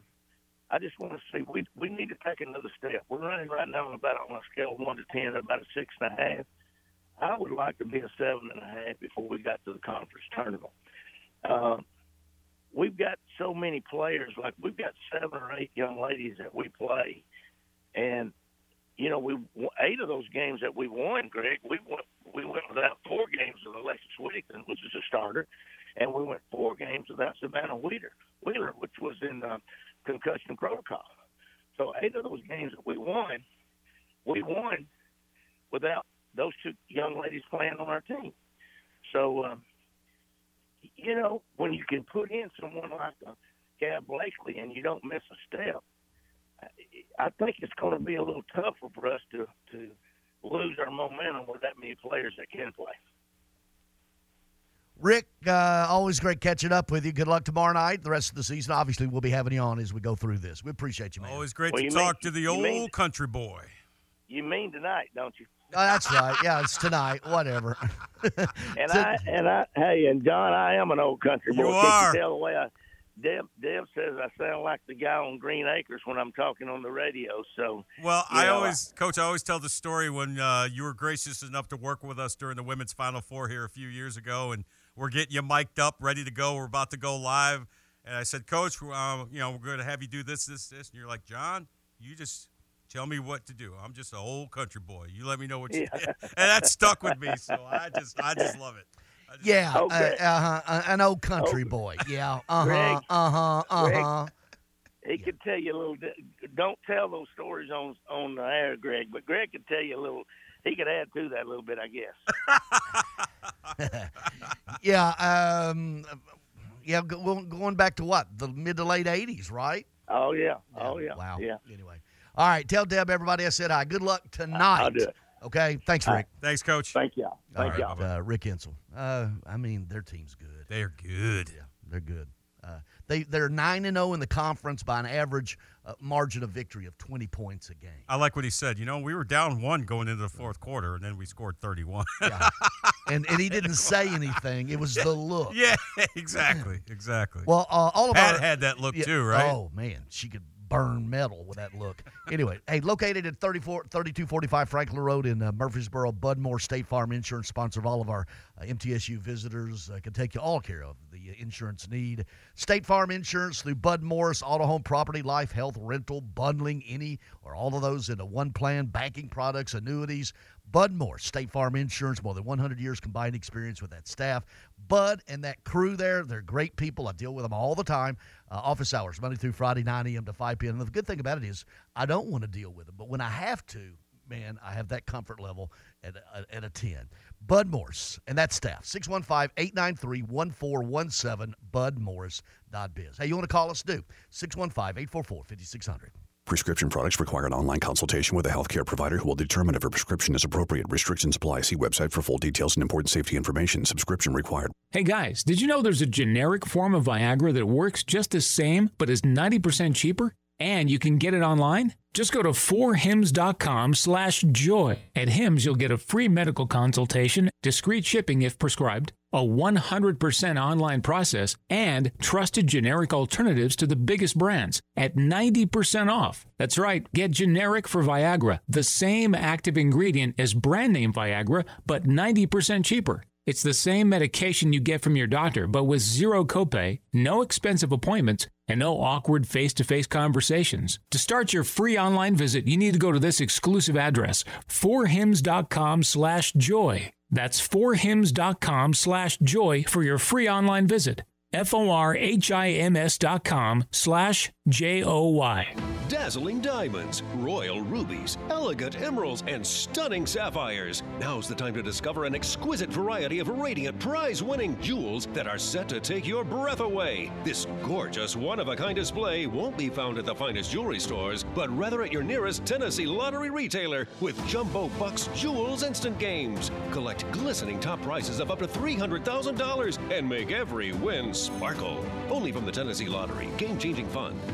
I just want to see we we need to take another step. We're running right now on about on a scale of one to ten, about a six and a half. I would like to be a seven and a half before we got to the conference tournament. Uh, we've got so many players. Like we've got seven or eight young ladies that we play, and you know, we eight of those games that we won, Greg. We went we went without four games with Alexis Whittington, which is a starter, and we went four games without Savannah Wheeler, Wheeler, which was in uh, concussion protocol. So eight of those games that we won, we won without those two young ladies playing on our team. So. Um, you know, when you can put in someone like a Gab Blakely and you don't miss a step, I think it's going to be a little tougher for us to to lose our momentum with that many players that can play. Rick, uh, always great catching up with you. Good luck tomorrow night. The rest of the season, obviously, we'll be having you on as we go through this. We appreciate you, man. Always great Well, to talk mean- to the old mean- country boy. You mean tonight, don't you? Oh, that's right. Yeah, it's tonight. Whatever. *laughs* And So- I and I hey and John, I am an old country boy. You Can't are. tell the way I Deb Deb says I sound like the guy on Green Acres when I'm talking on the radio. So Well, I know, always, Coach, I always tell the story when uh, you were gracious enough to work with us during the women's Final Four here a few years ago, and we're getting you mic'd up, ready to go. We're about to go live, and I said, Coach, uh, you know, we're going to have you do this, this, this, and you're like, John, you just tell me what to do. I'm just an old country boy. You let me know what you Yeah. did, *laughs* and that stuck with me. So I just, I just love it. Yeah, Okay. uh, uh-huh, uh, an old country boy. Yeah, *laughs* uh huh, Greg, uh huh, uh Greg, huh. He could tell you a little. Don't tell those stories on on the air, Greg. But Greg could tell you a little. He could add to that a little bit, I guess. *laughs* yeah, um, yeah. Going back to what the mid to late '80s, right? Oh yeah. Oh yeah. Wow. Yeah. Anyway, all right. Tell Deb everybody I said hi. Good luck tonight. I'll do it. Okay. Thanks, All Rick. Thanks, Coach. Thank y'all. Thank right, y'all. Uh, Rick Insell. Uh, I mean, their team's good. They're good. Yeah, they're good. Uh, they they're nine and zero in the conference by an average uh, margin of victory of twenty points a game. I like what he said. You know, we were down one going into the fourth quarter, and then we scored 31. *laughs* And and he didn't say anything. It was *laughs* the look. yeah, exactly, exactly. Well, uh, all of Pat our had that look Yeah, too, right? Oh man, she could burn metal with that look. anyway, *laughs* hey, located at 34, 3245 Franklin Road in uh, Murfreesboro, Bud Morris State Farm Insurance, sponsor of all of our uh, MTSU visitors, uh, can take you all care of the insurance need. State Farm Insurance through Bud Morris, auto, home, property, life, health, rental, bundling any or all of those into one plan, banking products, annuities. Bud State Farm Insurance, more than 100 years combined experience with that staff. Bud and that crew there, they're great people. I deal with them all the time. Uh, office hours, Monday through Friday, 9 a.m. to 5 p.m. And the good thing about it is I don't want to deal with them, but when I have to, man, I have that comfort level at a, at a 10. Bud Morris and that staff, 615 893 1417, budmorris.biz. Hey, you want to call us? Do 615 844 5600. Prescription products require an online consultation with a healthcare provider who will determine if a prescription is appropriate. Restrictions apply. See website for full details and important safety information. Subscription required. Hey guys, did you know there's a generic form of Viagra that works just the same but is 90% cheaper? And you can get it online? Just go to forhims.com slash joy. At Hims, you'll get a free medical consultation, discreet shipping if prescribed, a 100% online process, and trusted generic alternatives to the biggest brands at 90% off. That's right, get generic for Viagra, the same active ingredient as brand name Viagra, but 90% cheaper. It's the same medication you get from your doctor, but with zero copay, no expensive appointments, and no awkward face to face conversations. To start your free online visit, you need to go to this exclusive address, forhims.com slash joy. That's forhims.com slash joy for your free online visit. F O R H I M S dot com slash J O Y. Dazzling diamonds, royal rubies, elegant emeralds, and stunning sapphires. Now's the time to discover an exquisite variety of radiant, prize winning jewels that are set to take your breath away. This gorgeous, one of a kind display won't be found at the finest jewelry stores, but rather at your nearest Tennessee lottery retailer with Jumbo Bucks Jewels Instant Games. Collect glistening top prizes of up to $300,000 and make every win sparkle. Only from the Tennessee Lottery. Game changing fun.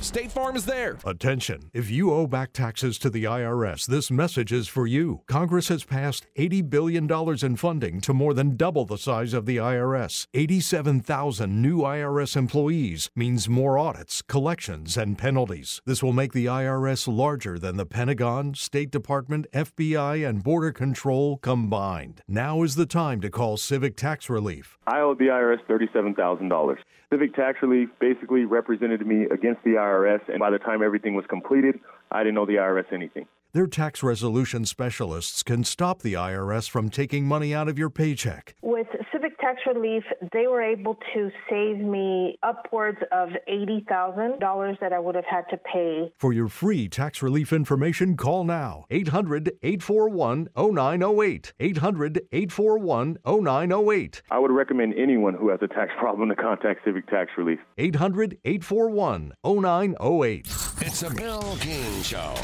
State Farm is there. Attention. If you owe back taxes to the IRS, this message is for you. Congress has passed $80 billion in funding to more than double the size of the IRS. 87,000 new IRS employees means more audits, collections, and penalties. This will make the IRS larger than the Pentagon, State Department, FBI, and Border Control combined. Now is the time to call Civic Tax Relief. I owed the IRS $37,000. Civic Tax Relief basically represented me against the IRS, and by the time everything was completed, I didn't owe the IRS anything. Their tax resolution specialists can stop the IRS from taking money out of your paycheck. With Civic Tax Relief, they were able to save me upwards of $80,000 that I would have had to pay. For your free tax relief information, call now 800 841 0908. 800 841 0908. I would recommend anyone who has a tax *laughs* problem to contact Civic Tax Relief. 800 841 0908. It's a Bill King Show.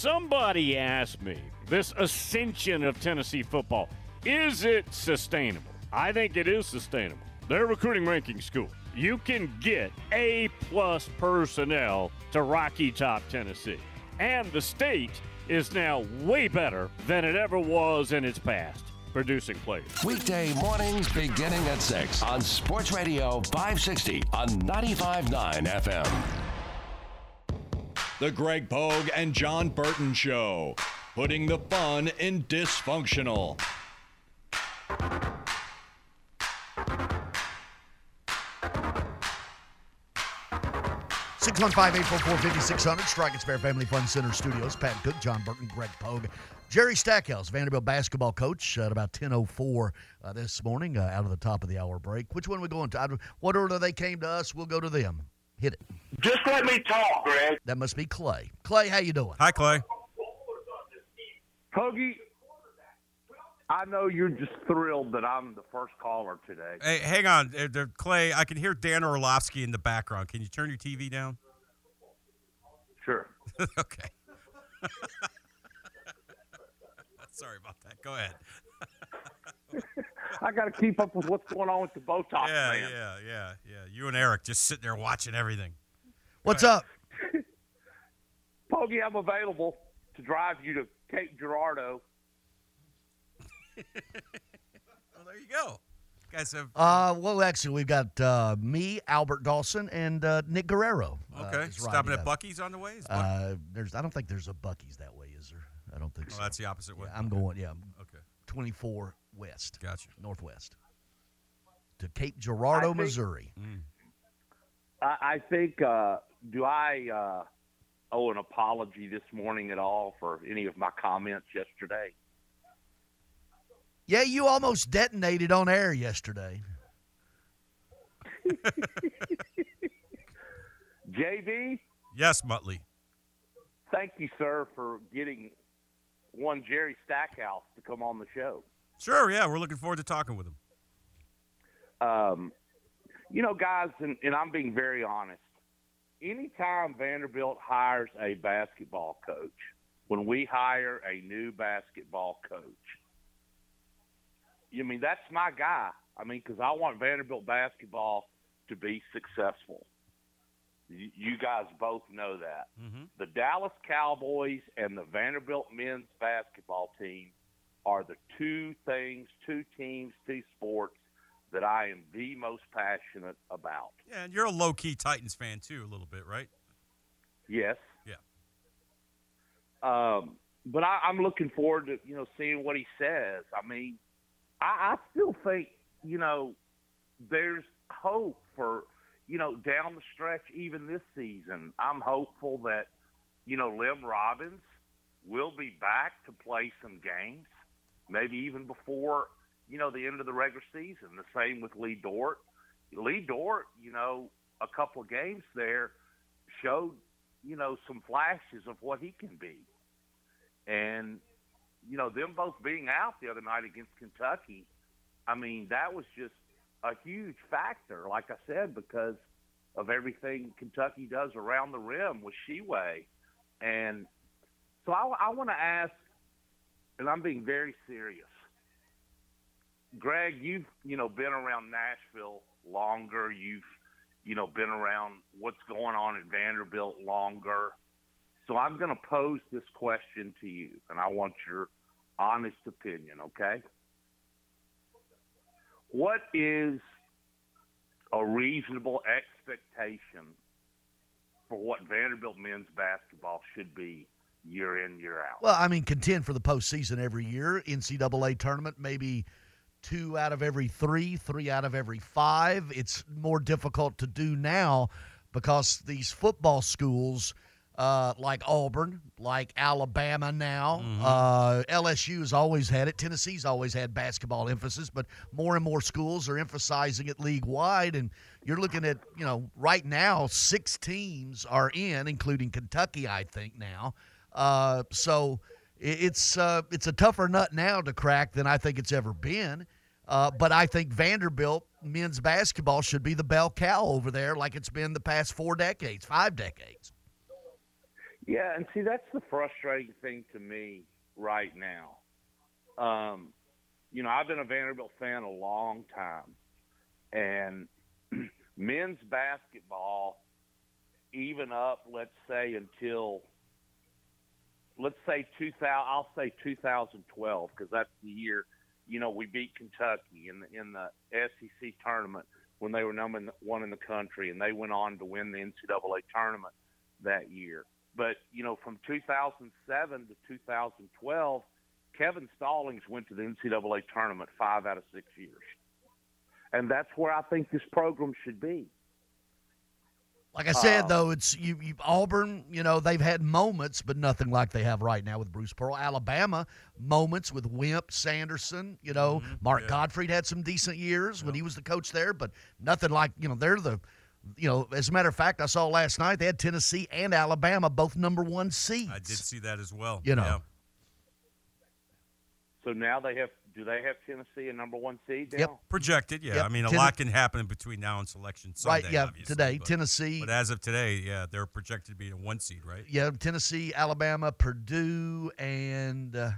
Somebody asked me this ascension of Tennessee football is it sustainable? I think it is sustainable. Their recruiting ranking school. You can get A plus personnel to Rocky Top, Tennessee. And the state is now way better than it ever was in its past, producing players. Weekday mornings beginning at 6 on Sports Radio 560 on 95.9 FM. The Greg Pogue and John Burton Show, putting the fun in dysfunctional. Six one five eight four four fifty six hundred. Strike and Spare Family Fun Center Studios. Pat Cook, John Burton, Greg Pogue, Jerry Stackhouse, Vanderbilt basketball coach, at about ten oh four uh, this morning, uh, out of the top of the hour break. Which one are we going to? What order they came to us? We'll go to them. Hit it. Just let me talk, Greg. That must be Clay. Clay, how you doing? Hi, Clay. Pogie, I know you're just thrilled that I'm the first caller today. Hey, hang on, uh, Clay. I can hear Dan Orlovsky in the background. Can you turn your TV down? Sure. *laughs* okay. *laughs* Sorry about that. Go ahead. *laughs* I got to keep up with what's going on with the Botox Yeah, man. yeah, yeah, yeah. You and Eric just sitting there watching everything. What's up? *laughs* Pogie, I'm available to drive you to Cape Girardeau. *laughs* Well, there you go. Guys have Uh, well, actually, we've got uh, me, Albert Dawson, and uh, Nick Guerrero. uh, okay. is Stopping at. Buc-ee's on the way. Buc- Uh, there's, I don't think there's a Buc-ee's that way, is there? I don't think Oh, so. that's the opposite way. Yeah, I'm going. Yeah. Okay. 24 west. Gotcha. Northwest. To Cape Girardeau, think- Missouri. I, I think, uh, do I uh, owe an apology this morning at all for any of my comments yesterday? Yeah, you almost detonated on air yesterday. *laughs* JV, Yes, Muttley. thank you, sir, for getting one Jerry Stackhouse to come on the show. Sure. Yeah, we're looking forward to talking with him. Um, you know, guys, and, and I'm being very honest. Anytime Vanderbilt hires a basketball coach, when we hire a new basketball coach, you mean that's my guy. I mean, because I want Vanderbilt basketball to be successful. You, you guys both know that. Mm-hmm. The Dallas Cowboys and the Vanderbilt men's basketball team are the two things, two teams, two sports that I am the most passionate about. Yeah, and you're a low key Titans fan too, a little bit, right? Yes. Yeah. Um, but I, I'm looking forward to you know seeing what he says. I mean, I, I still think you know there's hope for you know down the stretch even this season. I'm hopeful that you know Liam Robbins will be back to play some games, maybe even before you know the end of the regular season. The same with Lee Dort. Lee Dort, you know, a couple of games there showed you know some flashes of what he can be, and you know them both being out the other night against Kentucky. I mean that was just a huge factor, like I said, because of everything Kentucky does around the rim with Tshiebwe. And so I, I want to ask, and I'm being very serious. Greg, you've you know been around Nashville longer. You've you know been around what's going on at Vanderbilt longer. So I'm going to pose this question to you, and I want your honest opinion. Okay? What is a reasonable expectation for what Vanderbilt men's basketball should be year in year out? Well, I mean, contend for the postseason every year. NCAA tournament, maybe two out of every three, three out of every five. It's more difficult to do now because these football schools, uh, like Auburn, like Alabama now, uh, LSU's always had it. Tennessee's always had basketball emphasis, but more and more schools are emphasizing it league wide. And you're looking at, you know, right now, six teams are in, including Kentucky, I think, now. Uh, so it's uh, it's a tougher nut now to crack than I think it's ever been. Uh, but I think Vanderbilt men's basketball should be the bell cow over there, like it's been the past four decades, five decades. Yeah, and see that's the frustrating thing to me right now. Um, you know, I've been a Vanderbilt fan a long time, and *clears throat* men's basketball, even up, let's say until let's say 2000, I'll say 2012 because that's the year. You know, we beat Kentucky in the in the SEC tournament when they were number one in the country, and they went on to win the NCAA tournament that year. But you know, from 2007 to 2012, Kevin Stallings went to the NCAA tournament five out of six years, and that's where I think this program should be. Like I said, Uh, though, it's you, you Auburn. You know they've had moments, but nothing like they have right now with Bruce Pearl. Alabama moments with Wimp, Sanderson. You know, Mark Gottfried had some decent years when he was the coach there, but nothing like you know they're the. You know, as a matter of fact, I saw last night they had Tennessee and Alabama both number one seeds. I did see that as well. You know. Yeah. So now they have. Do they have Tennessee a number one seed now? Yep. Projected, yeah. Yep. I mean, a Ten- lot can happen between now and selection Sunday. Right, yeah, today, but- Tennessee- But as of today, yeah, they're projected to be a one seed, right? Yeah, Tennessee, Alabama, Purdue, and uh,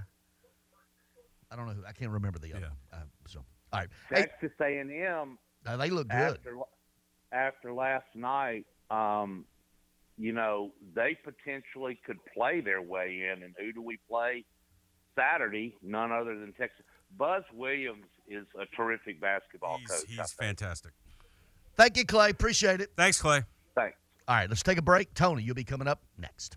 I don't know who. I can't remember the other. Uh, so, all right. Hey, Texas A&M. uh, they look good. After after last night, um, you know they potentially could play their way in, and who do we play Saturday? None other than Texas. Buzz Williams is a terrific basketball coach. He's fantastic. Thank you, Clay. Appreciate it. Thanks, Clay. Thanks. All right, let's take a break. Tony, you'll be coming up next.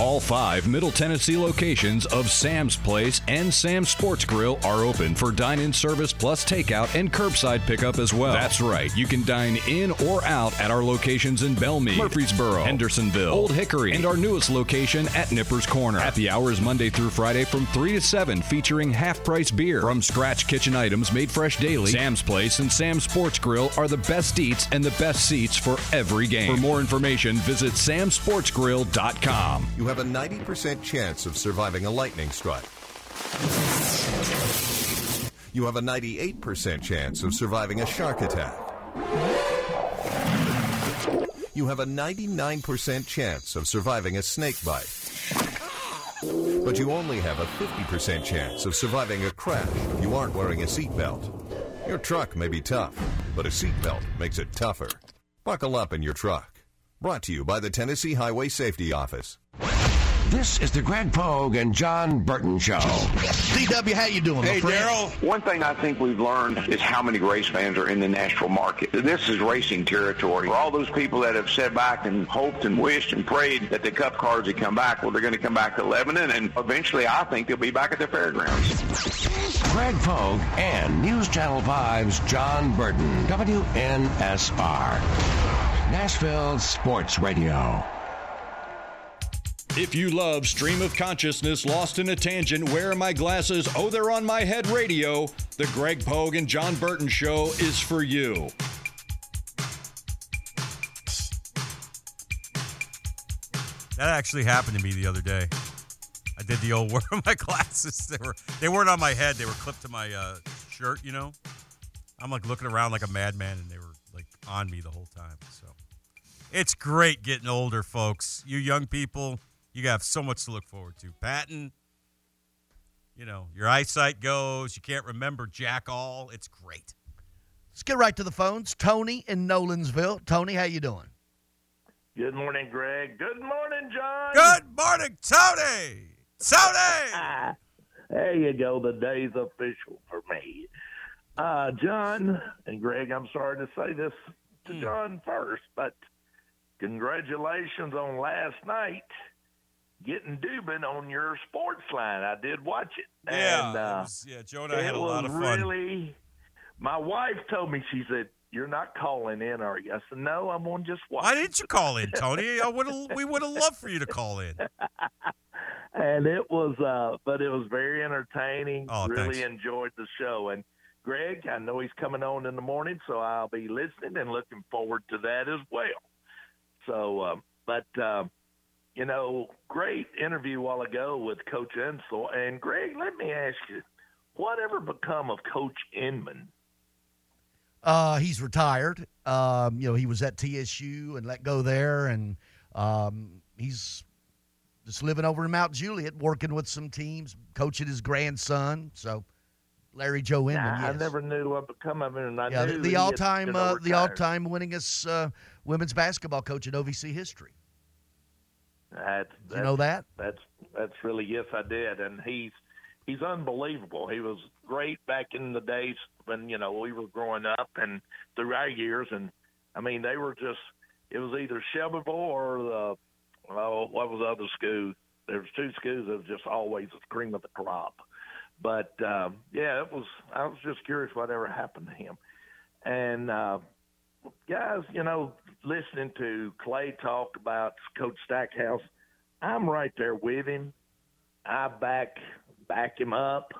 All five Middle Tennessee locations of Sam's Place and Sam's Sports Grill are open for dine in service plus takeout and curbside pickup as well. That's right, you can dine in or out at our locations in Belle Meade, Murfreesboro, Hendersonville, Old Hickory, and our newest location at Nippers Corner. Happy hours Monday through Friday from 3 to 7, featuring half price beer from scratch kitchen items made fresh daily. Sam's Place and Sam's Sports Grill are the best eats and the best seats for every game. For more information, visit samsportsgrill.com. You have a 90% chance of surviving a lightning strike. You have a 98% chance of surviving a shark attack. You have a 99% chance of surviving a snake bite. But you only have a 50% chance of surviving a crash if you aren't wearing a seatbelt. Your truck may be tough, but a seatbelt makes it tougher. Buckle up in your truck. Brought to you by the Tennessee Highway Safety Office. This is the Greg Pogue and John Burton Show. DW, how you doing, Hey, Darrell. One thing I think we've learned is how many race fans are in the Nashville market. This is racing territory. For all those people that have sat back and hoped and wished and prayed that the Cup cars would come back, well, they're going to come back to Lebanon, and eventually I think they'll be back at the fairgrounds. Greg Pogue and News Channel 5's John Burton, WNSR. Nashville Sports Radio. If you love Stream of Consciousness, Lost in a Tangent, Where Are My Glasses? Oh, They're on My Head radio, the Greg Pogue and John Burton Show is for you. That actually happened to me the other day. I did the old *laughs* where are my glasses? They were they weren't on my head. They were clipped to my uh, shirt. You know, I'm like looking around like a madman, and they were like on me the whole time. So it's great getting older, folks. You young people, you have so much to look forward to. Patton, you know, your eyesight goes. You can't remember jack all. It's great. Let's get right to the phones. Tony in Nolensville. Tony, how you doing? Good morning, Greg. Good morning, John. Good morning, Tony. Tony. *laughs* there you go. The day's official for me. Uh, John and Greg, I'm sorry to say this to John first, but congratulations on last night getting Dubin on your sports line. I did watch it. Yeah, and, it uh, was- yeah, Joe and I had a lot of fun. Really, my wife told me she said, "You're not calling in, are you?" I said, "No, I'm on just watch." Why didn't you call in, Tony? I would. We would have loved for you to call in. *laughs* and it was uh but it was very entertaining Oh, really thanks. enjoyed the show and greg i know he's coming on in the morning so i'll be listening and looking forward to that as well so um but um you know great interview a while ago with coach Insell. and greg let me ask you whatever become of coach inman Uh, he's retired. Um, you know, he was at TSU and let go there, and um, he's just living over in Mount Juliet, working with some teams, coaching his grandson. So, Larry Joe Inman, Nah, i never knew what become of him and i yeah, the all-time, uh, the all-time winningest uh, women's basketball coach in OVC history. That's, Did you know that? That's that's really yes, I did, and he's he's unbelievable. He was great back in the days when you know we were growing up and through our years, and I mean they were just it was either Shelbyville or the oh what was the other school? There was two schools that was just always the cream of the crop. But um, yeah, it was. I was just curious whatever happened to him, and. uh guys, you know, listening to Clay talk about Coach Stackhouse, I'm right there with him. I back back him up.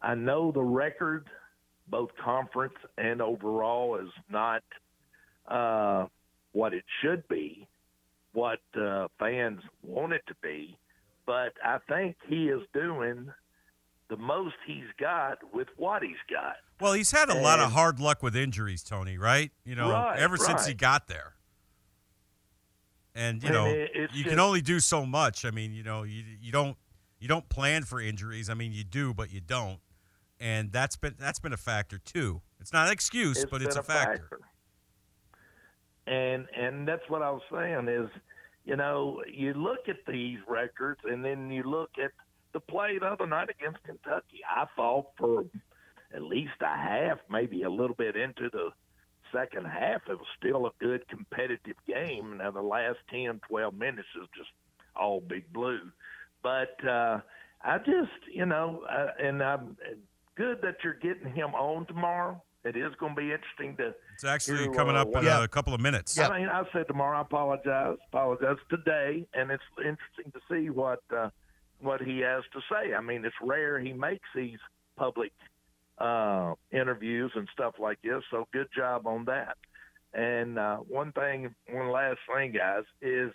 I know the record, both conference and overall, is not uh, what it should be, what uh, fans want it to be. But I think he is doing the most he's got with what he's got. Well, he's had a lot of hard luck with injuries, Tony. Right? You know, Right, ever since he got there. And you And know, it- it's you can only do so much. I mean, you know, you you don't you don't plan for injuries. I mean, you do, but you don't. And that's been that's been a factor too. It's not an excuse, but it's a factor. And and that's what I was saying is, you know, you look at these records and then you look at the play the other night against Kentucky. I thought for at least a half, maybe a little bit into the second half, it was still a good competitive game. Now the last 10, 12 minutes is just all big blue. But uh, I just, you know, uh, and I'm good that you're getting him on tomorrow. It is going to be interesting to. It's actually hear, coming uh, up in a couple of minutes. I mean, I said tomorrow. I apologize. Apologize today, and it's interesting to see what uh, what he has to say. I mean, it's rare he makes these public uh, interviews and stuff like this. So good job on that. And uh, one thing, one last thing, guys, is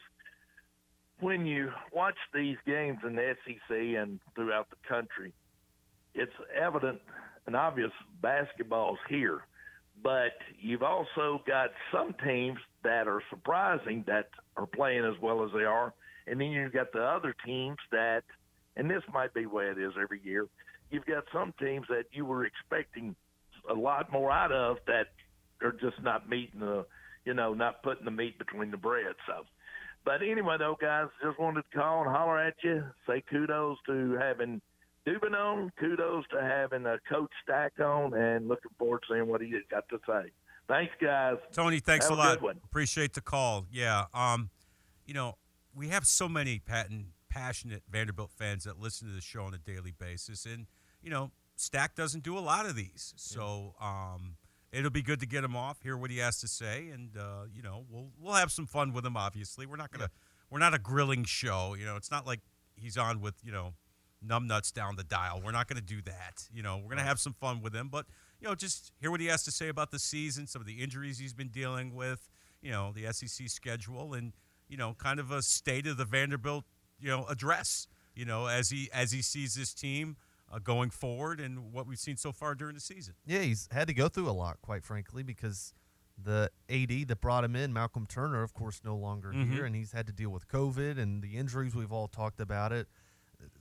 when you watch these games in the SEC and throughout the country, it's evident and obvious basketball's here. But you've also got some teams that are surprising that are playing as well as they are. And then you've got the other teams that, and this might be the way it is every year, you've got some teams that you were expecting a lot more out of that are just not meeting the, you know, not putting the meat between the bread. So, but anyway, though, guys, just wanted to call and holler at you, say kudos to having Dubin on, kudos to having a coach Stack on, and looking forward to seeing what he has got to say. Thanks, guys. Tony, thanks Have a a lot. Appreciate the call. Yeah. Um, you know, we have so many patent, passionate Vanderbilt fans that listen to the show on a daily basis, and you know, Stack doesn't do a lot of these, so um, it'll be good to get him off, hear what he has to say, and uh, you know, we'll we'll have some fun with him. Obviously, we're not gonna we're not a grilling show. You know, it's not like he's on with you know numbnuts down the dial. We're not going to do that. You know, we're going to have some fun with him, but you know, just hear what he has to say about the season, some of the injuries he's been dealing with, you know, the SEC schedule, and you know, kind of a state of the Vanderbilt, you know, address. You know, as he as he sees this team uh, going forward and what we've seen so far during the season. Yeah, he's had to go through a lot, quite frankly, because the AD that brought him in, Malcolm Turner, of course, no longer Mhm. here, and he's had to deal with COVID and the injuries. We've all talked about it.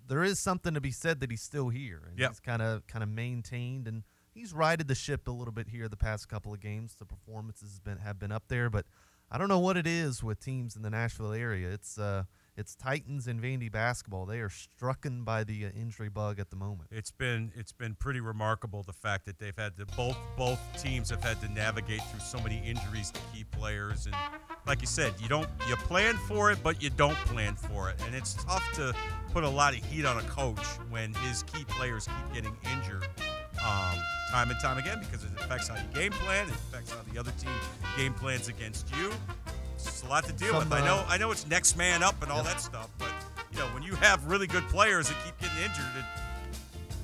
There is something to be said that he's still here, and Yep. he's kind of kind of maintained, and he's righted the ship a little bit here the past couple of games. The performances been have been up there, but I don't know what it is with teams in the Nashville area. It's uh, it's Titans and Vandy basketball. They are strucken by the uh, injury bug at the moment. It's been it's been pretty remarkable the fact that they've had to both both teams have had to navigate through so many injuries to key players and like you said, you don't you plan for it but you don't plan for it. And it's tough to put a lot of heat on a coach when his key players keep getting injured um, time and time again because it affects how you game plan, it affects how the other team game plans against you. It's a lot to deal Some, with. I know uh, I know it's next man up and all that stuff, but you know when you have really good players that keep getting injured, it,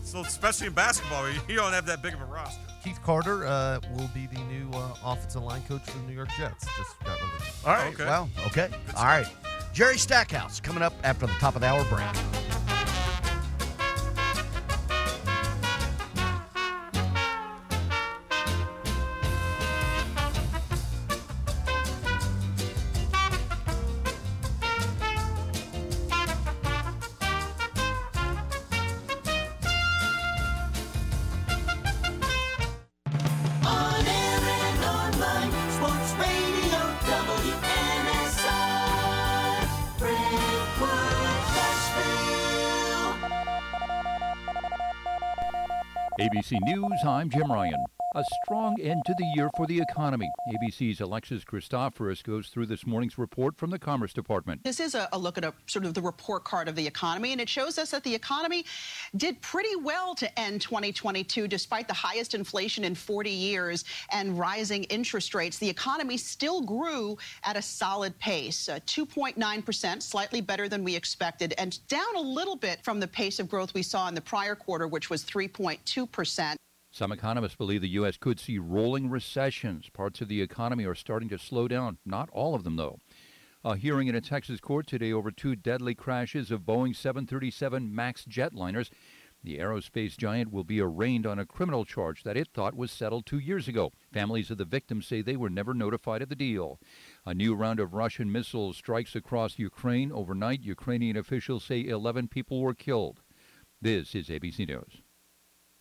so especially in basketball, *laughs* you don't have that big of a roster. Keith Carter uh, will be the new uh, offensive line coach for the New York Jets. Just got released. All right. Well, okay. All right. Jerry Stackhouse coming up after the top of the hour break. I'm Jim Ryan. A strong end to the year for the economy. ABC's Alexis Christoforous goes through this morning's report from the Commerce Department. This is a, a look at a sort of the report card of the economy, and it shows us that the economy did pretty well to end 2022 despite the highest inflation in 40 years and rising interest rates. The economy still grew at a solid pace, uh, 2.9%, slightly better than we expected, and down a little bit from the pace of growth we saw in the prior quarter, which was 3.2%. Some economists believe the U.S. could see rolling recessions. Parts of the economy are starting to slow down. Not all of them, though. A hearing in a Texas court today over two deadly crashes of Boeing 737 MAX jetliners. The aerospace giant will be arraigned on a criminal charge that it thought was settled two years ago. Families of the victims say they were never notified of the deal. A new round of Russian missile strikes across Ukraine. Overnight, Ukrainian officials say 11 people were killed. This is ABC News.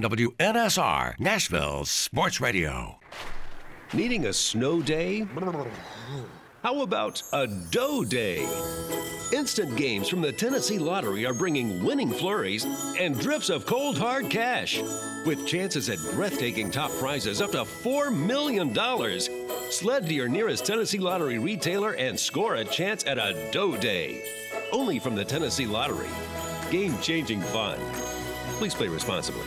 WNSR, Nashville Sports Radio. Needing a snow day? How about a dough day? Instant games from the Tennessee Lottery are bringing winning flurries and drifts of cold hard cash. With chances at breathtaking top prizes up to $4 million. Sled to your nearest Tennessee Lottery retailer and score a chance at a dough day. Only from the Tennessee Lottery. Game changing fun. Please play responsibly.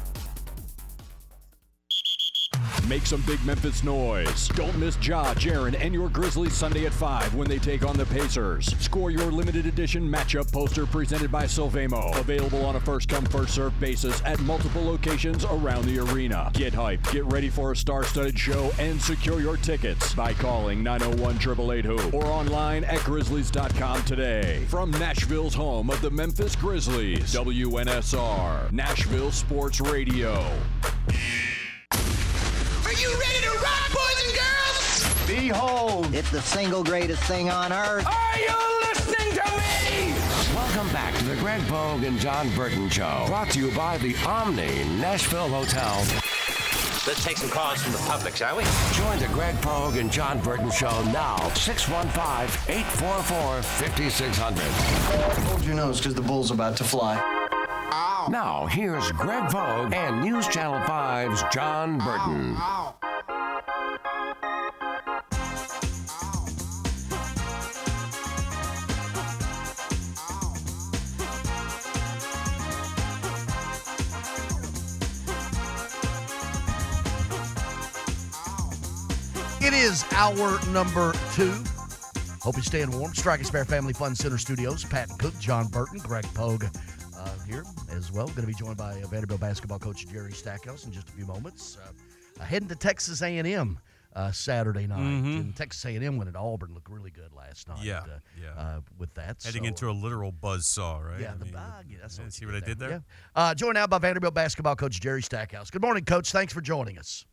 Make some big Memphis noise. Don't miss Ja, Jaren, and your Grizzlies Sunday at 5 when they take on the Pacers. Score your limited edition matchup poster presented by Sylvamo. Available on a first come, first served basis at multiple locations around the arena. Get hyped, get ready for a star studded show, and secure your tickets by calling 901 888 Hoop or online at Grizzlies.com today. From Nashville's home of the Memphis Grizzlies, WNSR, Nashville Sports Radio. Are you ready to rock, boys and girls? Behold, it's the single greatest thing on earth. Are you listening to me? Welcome back to the Greg Pogue and John Burton Show. Brought to you by the Omni Nashville Hotel. Let's take some calls from the public, shall we? Join the Greg Pogue and John Burton Show now. 615 844 5600. Hold your nose because the bull's about to fly. Now, here's Greg Pogue and News Channel 5's John Burton. It is hour number two. Hope you're staying warm. Strike Spare Family Fun Center Studios. Pat Cook, John Burton, Greg Pogue uh, here as well. Going to be joined by uh, Vanderbilt basketball coach Jerry Stackhouse in just a few moments. Uh, uh, heading to Texas A&M uh, Saturday night. Mhm. And Texas A&M went at Auburn. Looked really good last night. Yeah, uh, yeah. Uh, with that. Heading So, into a literal buzz saw, right? Yeah, I the mean, bug. Yeah, that's yeah, what see what I did did there? Yeah. Uh, joined now by Vanderbilt basketball coach Jerry Stackhouse. Good morning, coach. Thanks for joining us.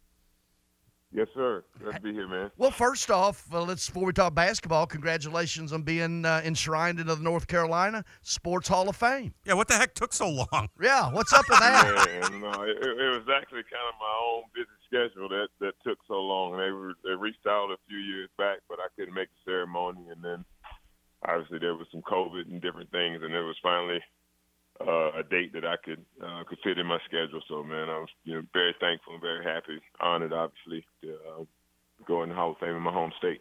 Yes, sir. Glad to be here, man. Well, first off, uh, let's before we talk basketball, congratulations on being uh, enshrined into the North Carolina Sports Hall of Fame. Yeah, what the heck took so long? *laughs* Yeah, what's up with that? Yeah, no, it, it was actually kind of my own busy schedule that that took so long. They were they reached out a few years back, but I couldn't make the ceremony, and then obviously there was some COVID and different things, and it was finally uh, a date that I could uh, could fit in my schedule. So, man, I was you know very thankful and very happy, honored, obviously, to uh, go in the Hall of Fame in my home state.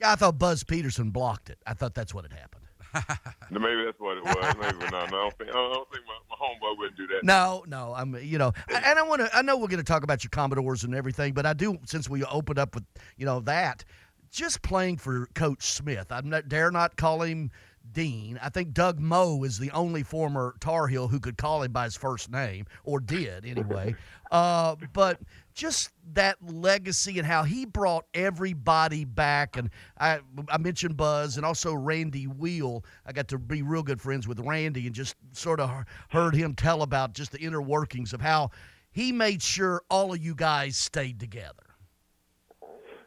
Yeah, I thought Buzz Peterson blocked it. I thought that's what had happened. *laughs* Maybe that's what it was. Maybe no, no, I don't think I don't think my, my homeboy wouldn't do that. No, no, I'm you know, and I want to. I know we're going to talk about your Commodores and everything, but I do since we opened up with you know that, just playing for Coach Smith. I dare not call him Dean. I think Doug Moe is the only former Tar Heel who could call him by his first name, or did anyway. *laughs* uh, but just that legacy and how he brought everybody back. And I, I mentioned Buzz and also Randy Wiel. I got to be real good friends with Randy and just sort of heard him tell about just the inner workings of how he made sure all of you guys stayed together.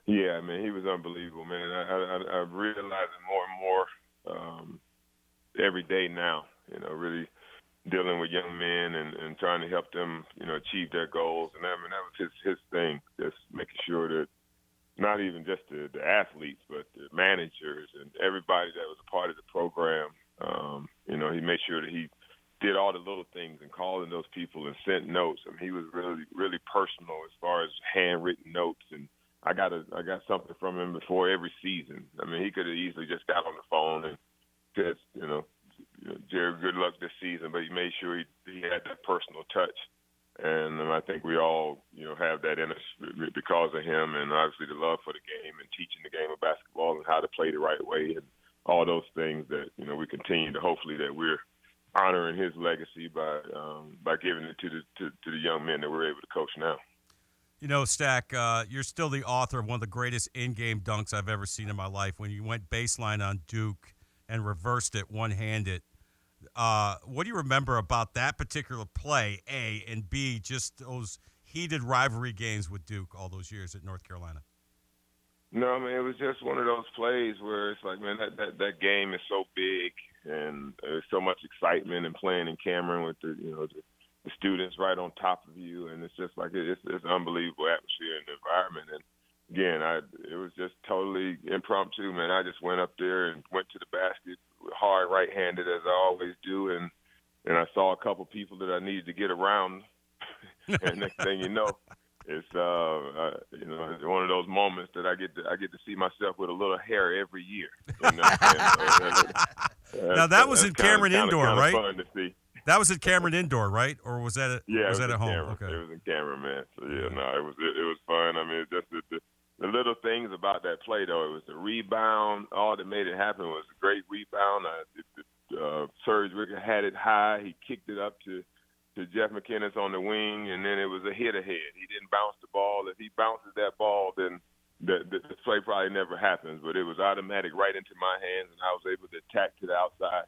Yeah, man, he was unbelievable, man. I I, I I realize it more and more um, every day now. You know, really dealing with young men and, and trying to help them, you know, achieve their goals. And I mean, that was his his thing, just making sure that not even just the, the athletes, but the managers and everybody that was a part of the program. Um, you know, he made sure that he did all the little things and calling those people and sent notes. I mean, he was really, really personal as far as handwritten notes. And I got a, I got something from him before every season. I mean, he could have easily just got on the phone and said, you know, you know, Jerry, good luck this season. But he made sure he, he had that personal touch. And um, I think we all, you know, have that in us because of him, and obviously the love for the game and teaching the game of basketball and how to play the right way, and all those things that you know we continue to hopefully that we're honoring his legacy by um, by giving it to the to, to the young men that we're able to coach now. You know, Stack, uh, you're still the author of one of the greatest in-game dunks I've ever seen in my life. When you went baseline on Duke and reversed it one-handed, uh, what do you remember about that particular play? A and B, just those heated rivalry games with Duke all those years at North Carolina. No, I mean it was just one of those plays where it's like, man, that that, that game is so big and there's so much excitement and playing in Cameron with the you know the, the students right on top of you, and it's just like it's it's an unbelievable atmosphere and environment. And again, I it was just totally impromptu, man. I just went up there and went to the basket hard right-handed as I always do, and and I saw a couple people that I needed to get around, *laughs* and next thing you know, it's uh, uh you know it's one of those moments that I get to I get to see myself with a little hair every year. You know? *laughs* and, uh, Now, that was in Cameron kinda- Indoor, kinda right? Fun to see. That was at Cameron Indoor, right? Or was that at, *laughs* Yeah, was it that at home? Cameron. Okay. It was in Cameron, man. So yeah, no, it was it, it was fun. I mean, just the, the the little things about that play though. It was the rebound. All that made it happen was a great rebound. Uh, uh, Serge Zwikker had it high. He kicked it up to to Jeff McKinnis on the wing, and then it was a hit ahead. He didn't bounce the ball. If he bounces that ball, then the, the, the play probably never happens. But it was automatic right into my hands, and I was able to attack to the outside.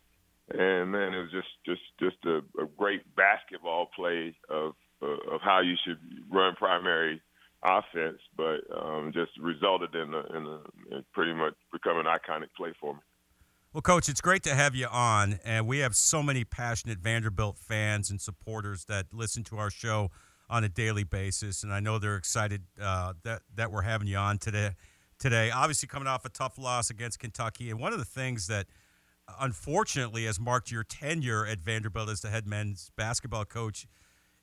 And man, it was just just just a, a great basketball play of uh, of how you should run primary offense, but um, just resulted in a, in, a, in pretty much become an iconic play for me. Well, Coach, it's great to have you on, and we have so many passionate Vanderbilt fans and supporters that listen to our show on a daily basis, and I know they're excited uh, that that we're having you on today. Today, obviously coming off a tough loss against Kentucky, and one of the things that unfortunately has marked your tenure at Vanderbilt as the head men's basketball coach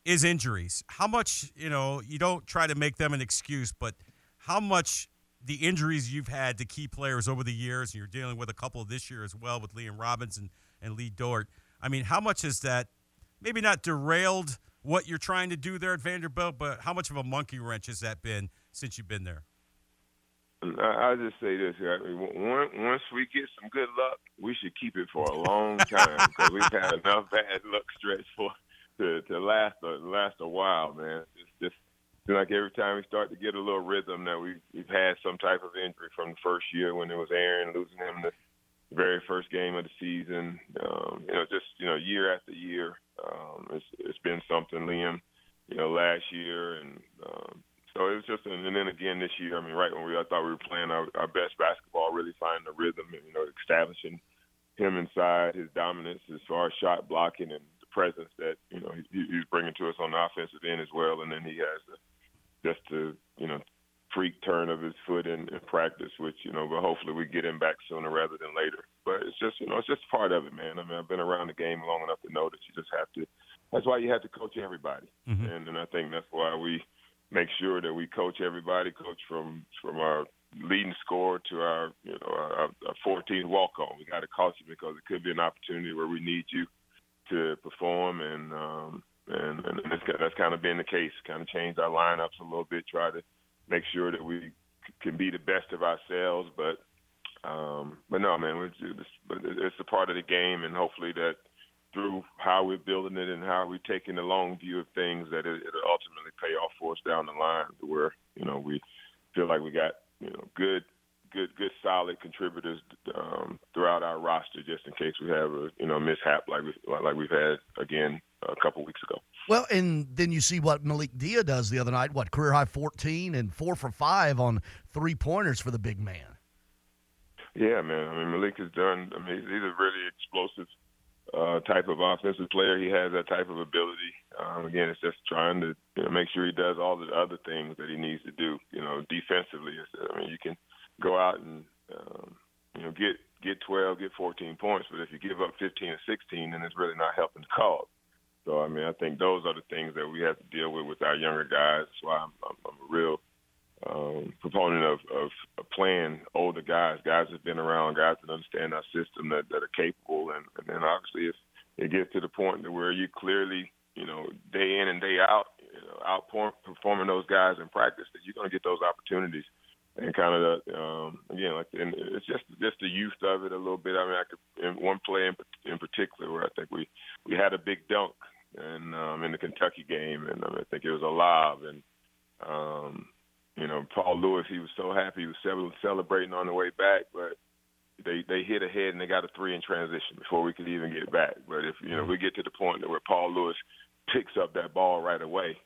is injuries. How much, you know, you don't try to make them an excuse, but how much the injuries you've had to key players over the years, and you're dealing with a couple this year as well with Liam Robbins and Lee Dort. I mean, how much has that maybe not derailed what you're trying to do there at Vanderbilt, but how much of a monkey wrench has that been since you've been there? I- I'll just say this: I mean, once we get some good luck, we should keep it for a long time because we've had enough *laughs* bad luck stretch for to to last a, last a while, man. It's just like every time we start to get a little rhythm that we we've had some type of injury from the first year when it was Aaron losing him the very first game of the season. Um, you know, just you know, year after year, um, it's it's been something. Liam, you know, last year, and um, so it was just, and then again this year. I mean, right when we I thought we were playing our, our best basketball, really finding the rhythm, and you know, establishing him inside, his dominance as far as shot blocking and the presence that you know he, he's bringing to us on the offensive end as well. And then he has the, just the you know freak turn of his foot in, in practice, which you know, but hopefully we get him back sooner rather than later. But it's just you know, it's just part of it, man. I mean, I've been around the game long enough to know that you just have to. That's why you have to coach everybody, Mhm. and and I think that's why we make sure that we coach everybody, coach from from our leading scorer to our you know our 14th walk on. We got to coach you because it could be an opportunity where we need you to perform, and um, and, and that's, that's kind of been the case. Kind of changed our lineups a little bit, try to make sure that we can be the best of ourselves. But um, but no, man, it's, it's, it's a part of the game, and hopefully that through how we're building it and how we're taking the long view of things, that it, it'll ultimately pay off for us down the line, to where you know we feel like we got you know good, good, good, solid contributors um, throughout our roster, just in case we have a you know mishap like we like we've had again a couple weeks ago. Well, and then you see what Malik Dia does the other night. What career high fourteen and four for five on three pointers for the big man. Yeah, man. I mean, Malik has done. I mean, he's a really explosive uh, type of offensive player. He has that type of ability. Um, again, it's just trying to you know, make sure he does all the other things that he needs to do. You know, defensively. I mean, you can go out and um, you know get get 12, get 14 points, but if you give up 15 or 16, then it's really not helping the cause. So I mean, I think those are the things that we have to deal with with our younger guys. That's why I'm, I'm, I'm a real um, proponent of, of, playing older guys, guys that've been around, guys that understand our system, that, that are capable, and, and then obviously if it gets to the point where you clearly, you know, day in and day out, you know, outperforming those guys in practice, that you're going to get those opportunities. And kind of the, um, again, like, and it's just just the youth of it a little bit. I mean, I could in one play in, in particular where I think we we had a big dunk and um, in the Kentucky game, and um, I think it was a lob, and um, you know, Paul Lewis, he was so happy, he was celebrating on the way back, but they they hit ahead and they got a three in transition before we could even get it back. But if you know we get to the point where Paul Lewis picks up that ball right away,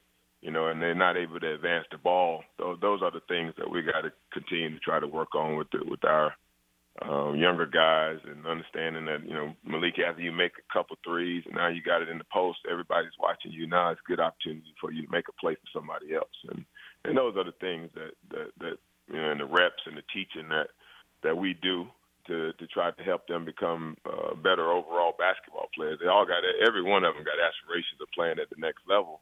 you know, and they're not able to advance the ball, those those are the things that we got to continue to try to work on with the, with our um, younger guys and understanding that you know Malik, after you make a couple threes and now you got it in the post, everybody's watching you. Now it's a good opportunity for you to make a play for somebody else, and and those are the things that that that you know, and the reps and the teaching that that we do to to try to help them become uh, better overall basketball players. They all got every one of them got aspirations of playing at the next level,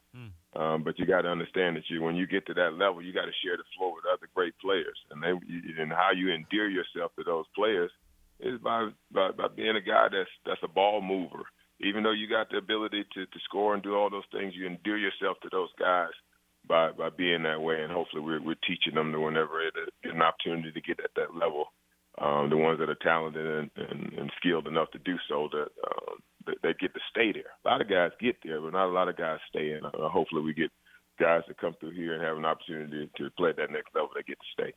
um, but you got to understand that you when you get to that level, you got to share the floor with other great players, and they and how you endear yourself to those players is by by, by being a guy that's that's a ball mover. even though you got the ability to, to score and do all those things, you endear yourself to those guys by by being that way, and hopefully we're we're teaching them to whenever it an opportunity to get at that level, um, the ones that are talented and, and, and skilled enough to do so that um, that they get to stay there. A lot of guys get there, but not a lot of guys stay. And uh, hopefully we get guys that come through here and have an opportunity to play at that next level. They get to stay.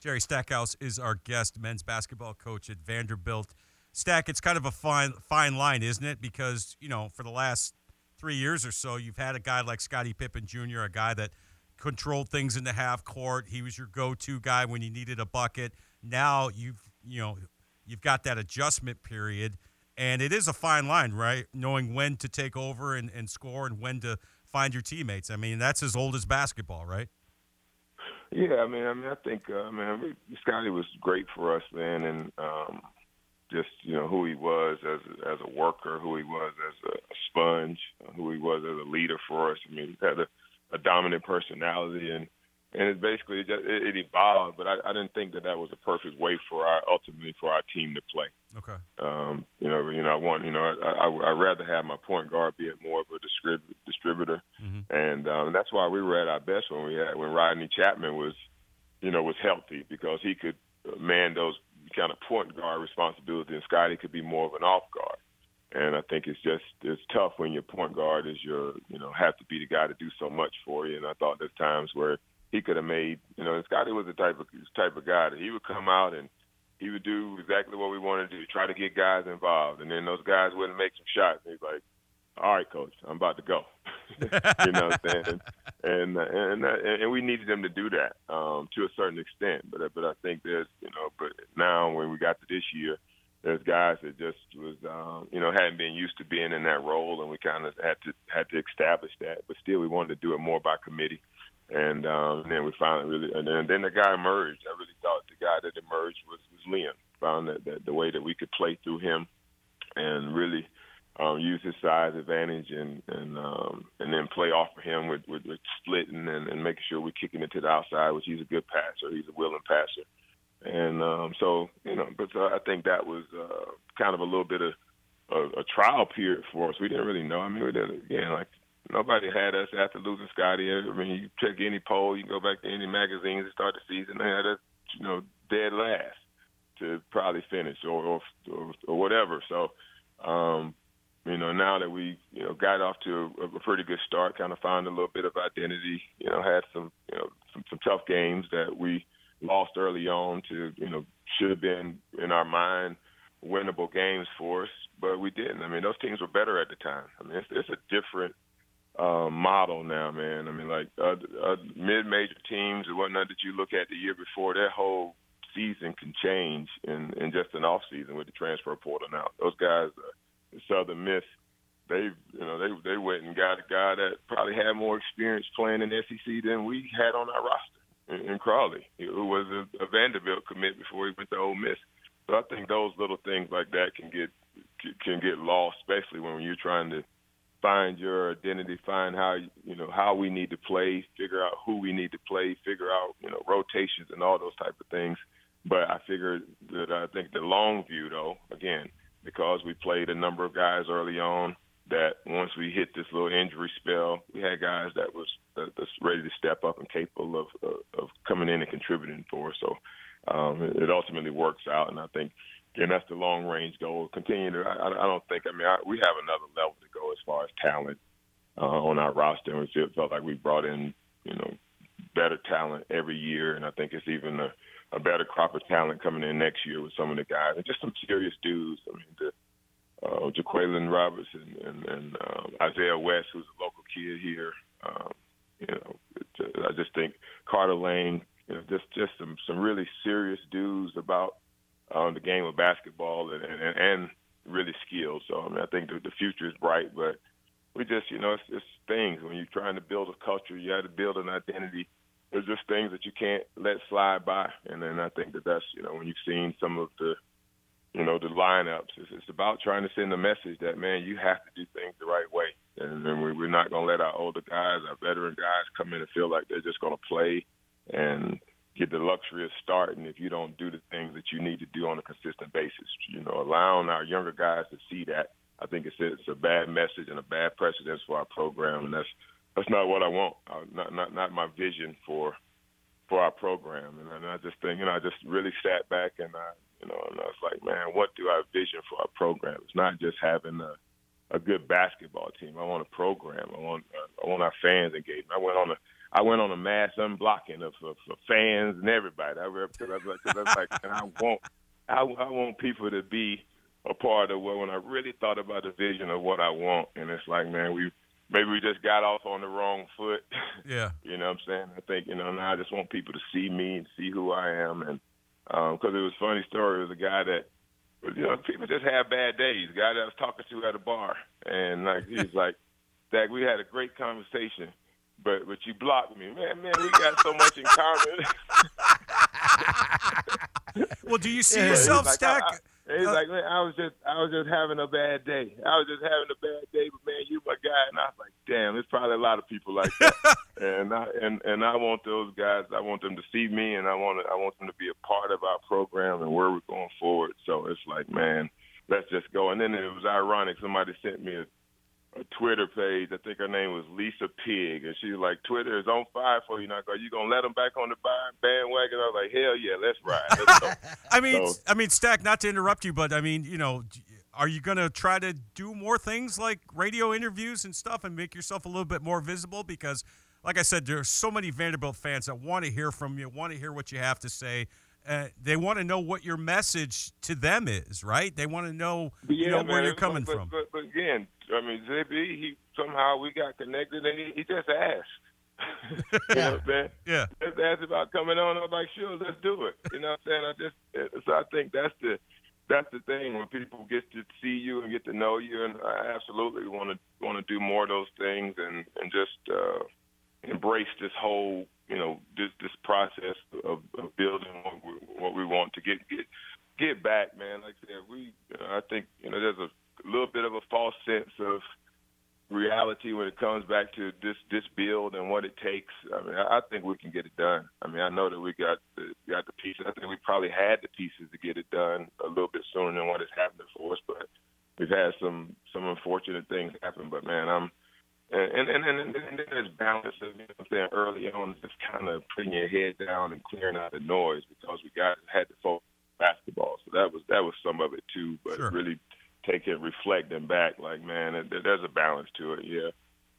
Jerry Stackhouse is our guest, men's basketball coach at Vanderbilt. Stack, it's kind of a fine fine line, isn't it? Because you know, for the last three years or so, you've had a guy like Scottie Pippen Jr., a guy that controlled things in the half court. He was your go-to guy when you needed a bucket. Now you've you know you've got that adjustment period, and it is a fine line, right? Knowing when to take over and, and score and when to find your teammates. I mean, that's as old as basketball, right? Yeah, I mean, I mean, I think, uh, man, Scottie was great for us, man, and um, just you know who he was as as a worker, who he was as a, a sponge, who he was as a leader for us. I mean, he had a, a dominant personality, and and it basically it, just, it, it evolved. But I, I didn't think that that was a perfect way for our ultimately for our team to play. Okay. Um, you know, you know, I want, you know, I, I I'd rather have my point guard be more of a distrib- distributor, mm-hmm. and um, that's why we were at our best when we had when Rodney Chatman was, you know, was healthy because he could man those kind of point guard responsibility, and Scottie could be more of an off guard. And I think it's just it's tough when your point guard is your you know have to be the guy to do so much for you. And I thought there's times where he could have made you know and Scottie was the type of type of guy that he would come out and he would do exactly what we wanted to do, try to get guys involved, and then those guys wouldn't make some shots. And he's like, "All right, coach, I'm about to go." *laughs* you know what I'm saying? And and and, and we needed them to do that um, to a certain extent. But but I think there's you know, but now when we got to this year, there's guys that just was um, you know hadn't been used to being in that role, and we kind of had to had to establish that. But still, we wanted to do it more by committee. And, um, and then we finally really, and then, then the guy emerged. I really thought the guy that emerged was, was Liam. Found that, that the way that we could play through him and really um, use his size advantage and and um, and then play off of him with, with, with splitting and, and making sure we're kicking it to the outside, which he's a good passer. He's a willing passer, and um, so you know. But uh, I think that was uh, kind of a little bit of a, a trial period for us. We didn't really know. I mean, we didn't again like nobody had us after losing Scottie. I mean, you check any poll, you go back to any magazines to start the season, they had us, you know, dead last to probably finish or or, or, or whatever. So. um you know, now that we, you know, got off to a, a pretty good start, kind of found a little bit of identity, you know, had some, you know, some, some tough games that we lost early on to, you know, should have been in our mind winnable games for us, but we didn't. I mean, those teams were better at the time. I mean, it's, it's a different uh, model now, man. I mean, like uh, uh, mid-major teams and whatnot that you look at the year before, their whole season can change in, in just an off season with the transfer portal now. Those guys. Uh, Southern Miss, they you know they they went and got a guy that probably had more experience playing in SEC than we had on our roster in, in Crowley, who was a, a Vanderbilt commit before he went to Ole Miss. So I think those little things like that can get can get lost, especially when you're trying to find your identity, find how you know how we need to play, figure out who we need to play, figure out you know rotations and all those type of things. But I figured that I think the long view, though, again, because we played a number of guys early on that once we hit this little injury spell, we had guys that was that's ready to step up and capable of of coming in and contributing for us. So um, it ultimately works out, and I think again that's the long range goal. Continue to. I, I don't think. I mean, I, we have another level to go as far as talent uh, on our roster, and we felt like we brought in you know better talent every year, and I think it's even a a better crop of talent coming in next year with some of the guys and just some serious dudes. I mean, the uh, JaQualon Roberts and, and, um, Isaiah West, who's a local kid here. Um, you know, it, I just think Carter Lang, you know, just just some some really serious dudes about um, the game of basketball and, and and really skilled. So I mean, I think the, the future is bright, but we just you know it's, it's things when you're trying to build a culture, you have to build an identity there's just things that you can't let slide by. And then I think that that's you know when you've seen some of the you know the lineups, it's, it's about trying to send a message that man you have to do things the right way, and, and we, we're not going to let our older guys, our veteran guys, come in and feel like they're just going to play and get the luxury of starting if you don't do the things that you need to do on a consistent basis. You know, allowing our younger guys to see that. I think it's it's a bad message and a bad precedence for our program, and that's that's not what I want. Uh, not not not my vision for for our program. And, and I just think, you know, I just really sat back and I, you know, and I was like, man, what do I vision for our program? It's not just having a a good basketball team. I want a program. I want I want our fans engaged. I went on a I went on a mass unblocking of, of, of fans and everybody. I was like, cause I was like, and I want I, I want people to be a part of what when I really thought about the vision of what I want, and it's like, man, we maybe we just got off on the wrong foot. *laughs* Yeah. you know what I'm saying? I think, you know, now I just want people to see me and see who I am. And um, because it was a funny story, it was a guy that, you know, people just have bad days. A guy that I was talking to at a bar. And like he's *laughs* like, Dak, we had a great conversation, but but you blocked me. Man, man, we got so much in common. *laughs* well, do you see Yeah. yourself, like, Stack? He's uh, like, man, I was just, I was just having a bad day. I was just having a bad day, but man, you my guy, and I was like, damn, there's probably a lot of people like that, *laughs* and I and and I want those guys. I want them to see me, and I want to, I want them to be a part of our program and where we're going forward. So it's like, man, let's just go. And then it was ironic. Somebody sent me a, a Twitter page. I think her name was Lisa Pig, and she was like, Twitter is on fire for you now. Are you gonna let them back on the bandwagon? I was like, hell yeah, let's ride. Let's. *laughs* I mean, So- I mean, Stack. Not to interrupt you, but I mean, you know, are you going to try to do more things like radio interviews and stuff, and make yourself a little bit more visible? Because, like I said, there are so many Vanderbilt fans that want to hear from you, want to hear what you have to say. Uh, they want to know what your message to them is, right? They want to know, you know, where you're coming but, from. But, but again, I mean, JB, he somehow we got connected, and he, he just asked. *laughs* you know what I'm saying? *laughs* Yeah. Just asked about coming on. I was like, sure, let's do it. You know what I'm saying? I just so I think that's the that's the thing when people get to see you and get to know you, and I absolutely want to want to do more of those things and and just uh, embrace this whole you know this this process of, of building what we, what we want to get get get back, man. Like I said, we I think you know there's a little bit of a false sense of reality when it comes back to this this build and what it takes. I mean, I, I think we can get it done. I mean, I know that we got the, got the pieces. I think we probably had the pieces to get it done a little bit sooner than what has happened for us, but we've had some some unfortunate things happen. But man, I'm and and and, and, and then there's balance of you know I'm saying early on, just kind of putting your head down and clearing out the noise because we got had to focus on basketball. So that was that was some of it too. But really taking reflecting back, like man, there- there's a balance to it. Yeah,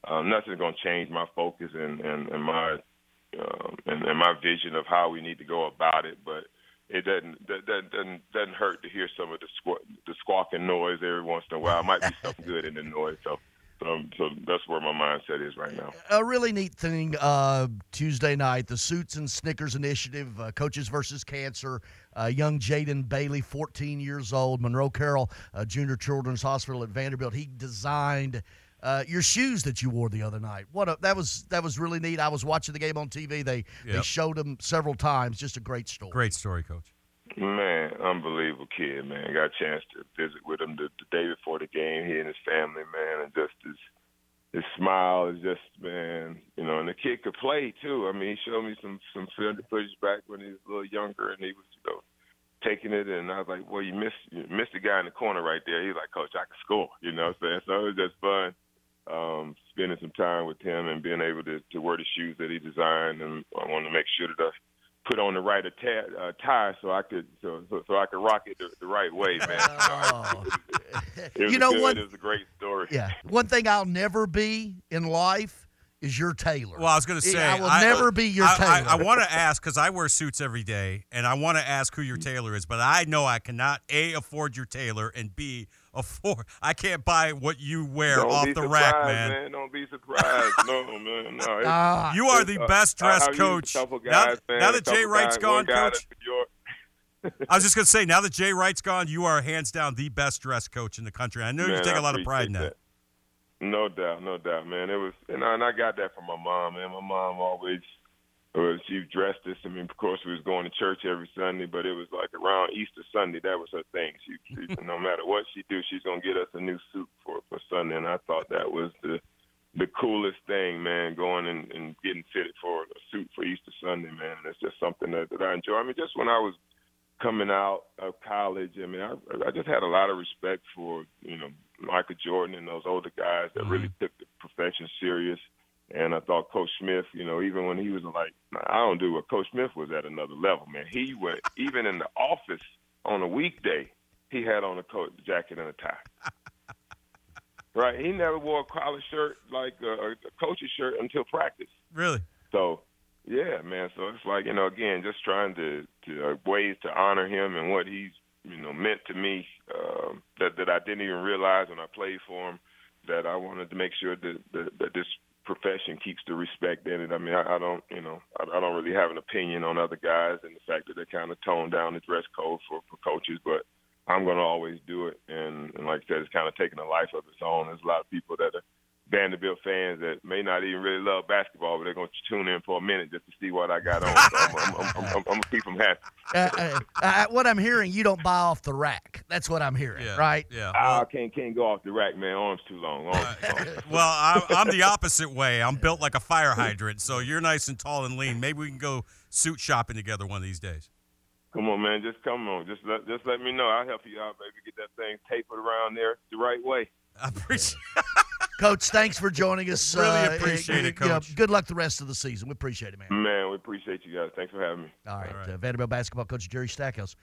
um, nothing's gonna change my focus and and, and my um, and, and my vision of how we need to go about it, but. It doesn't that, that doesn't doesn't hurt to hear some of the squ- the squawking noise every once in a while. It might be something good in the noise. So, so, so that's where my mindset is right now. a really neat thing uh, Tuesday night, the Suits and Sneakers Initiative, uh, Coaches versus Cancer. Uh, young Jaden Bailey, 14 years old, Monroe Carell uh, Junior Children's Hospital at Vanderbilt. He designed uh, your shoes that you wore the other night. What a, that was that was really neat. I was watching the game on TV. They they showed them several times. Just a great story. Great story, Coach. Man, unbelievable kid, man. Got a chance to visit with him the, the day before the game. He and his family, man, and just his his smile is just, man, you know. And the kid could play too. I mean, he showed me some some film footage back when he was a little younger, and he was, you know, taking it. And I was like, well, you missed you missed the guy in the corner right there. He's like, Coach, I can score. You know what I'm saying? So it was just fun. Um, spending some time with him and being able to, to wear the shoes that he designed, and I wanted to make sure that I put on the right atta- uh, tie so I could so, so so I could rock it the, the right way, man. *laughs* *laughs* it was You know what? It was a great story. Yeah. One thing I'll never be in life is your tailor. Well, I was going to say, I will never be your I, tailor. I, I want to ask because I wear suits every day, and I want to ask who your tailor is, but I know I cannot a afford your tailor and b afford. I can't buy what you wear Don't off the rack, man. Don't be surprised. no, man. No. *laughs* It's- Ah. You are the uh, best dressed I've coach. A couple Now- man, now that Jay couple Wright's guys, gone, Coach. that's New York. *laughs* I was just going to say, now that Jay Wright's gone, you are hands down the best dressed coach in the country. I know you take I a lot of pride in appreciate that. No doubt, no doubt, man. It was, and I, and I got that from my mom, man. My mom always, was she dressed us. I mean, of course, we was going to church every Sunday, but it was like around Easter Sunday. That was her thing. She, she *laughs* no matter what she do, she's gonna get us a new suit for for Sunday, and I thought that was the the coolest thing, man. Going and, and getting fitted for a suit for Easter Sunday, man. And it's just something that, that I enjoy. I mean, just when I was coming out of college, I mean, I, I just had a lot of respect for you know Michael Jordan and those older guys that really mm-hmm. took the profession serious. And I thought Coach Smith, you know, even when he was like, I don't do what Coach Smith was at another level, man. He went even in the office on a weekday, he had on a coat jacket and a tie. *laughs* right? He never wore a collar shirt like a, a coach's shirt until practice. Really? So, yeah, man. So it's like you know, again, just trying to to uh, ways to honor him and what he's you know meant to me um, that that I didn't even realize when I played for him. That I wanted to make sure that that, that this profession keeps the respect in it. I mean, I, I don't, you know, I, I don't really have an opinion on other guys and the fact that they kind of tone down the dress code for for coaches, but I'm going to always do it. And, and like I said, it's kind of taking a life of its own. There's a lot of people that are Vanderbilt fans that may not even really love basketball, but they're going to tune in for a minute just to see what I got on. So I'm, I'm, I'm, I'm, I'm going to keep them happy. Uh, uh, uh, what I'm hearing, you don't buy off the rack. That's what I'm hearing, right? Yeah. I can't can't go off the rack, man. Arms too long. Arms too long. *laughs* Well, I'm, I'm the opposite way. I'm built like a fire hydrant, so you're nice and tall and lean. Maybe we can go suit shopping together one of these days. Come on, man. Just come on. Just let just let me know. I'll help you out, baby. Get that thing tapered around there the right way. I appreciate. Coach, thanks for joining us. Really Uh, appreciate it, you know, Coach. good luck the rest of the season. We appreciate it, man. Man, we appreciate you guys. Thanks for having me. All right, Uh, Vanderbilt basketball coach Jerry Stackhouse.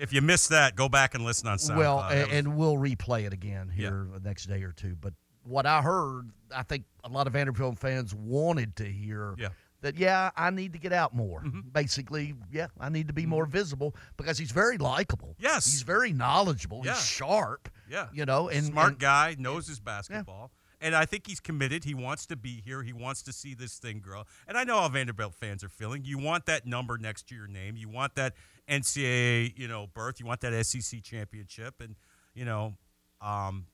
If you missed that, go back and listen on SoundCloud. Well, and, was- and we'll replay it again here the next day or two. But what I heard, I think a lot of Vanderbilt fans wanted to hear Yeah. that, yeah, I need to get out more. Mm-hmm. Basically, yeah, I need to be more visible because he's very likable. Yes. He's very knowledgeable. Yeah. He's sharp. Yeah. You know, and smart and- guy, knows his basketball. And I think he's committed. He wants to be here. He wants to see this thing grow. And I know how Vanderbilt fans are feeling. You want that number next to your name. You want that NCAA, you know, berth. You want that SEC championship. And, you know, um,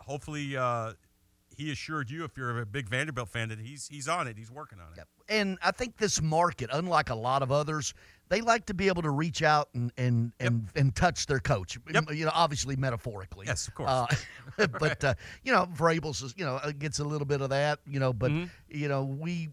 hopefully uh, he assured you, if you're a big Vanderbilt fan, that he's he's on it. He's working on it. and I think this market, unlike a lot of others, they like to be able to reach out and and and, and touch their coach. You know, obviously metaphorically. Yes, of course. Uh, *laughs* but uh, you know, Vrabel's is, you know uh, gets a little bit of that. You know, but Mm-hmm. you know we,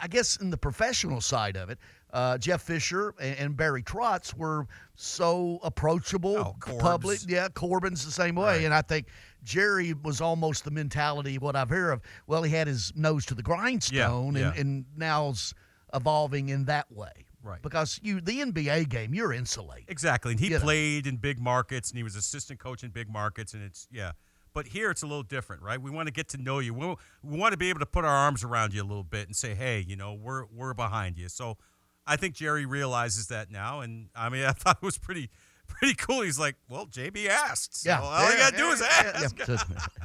I guess in the professional side of it, uh, Jeff Fisher and, and Barry Trotz were so approachable, public. Yeah, Corbin's the same way, and I think. Jerry was almost the mentality what I've heard of. Well, he had his nose to the grindstone, yeah. and, and now's evolving in that way. Right. Because you, the NBA game, you're insulated. Exactly. And he You know. played in big markets and he was assistant coach in big markets. And it's, yeah. But here it's a little different, right? We want to get to know you. We, we want to be able to put our arms around you a little bit and say, hey, you know, we're, we're behind you. So I think Jerry realizes that now. And I mean, *laughs* I thought it was pretty. *laughs* Pretty cool. He's like, well, JB asked. So Yeah, all you got to do yeah, is yeah, ask. yeah.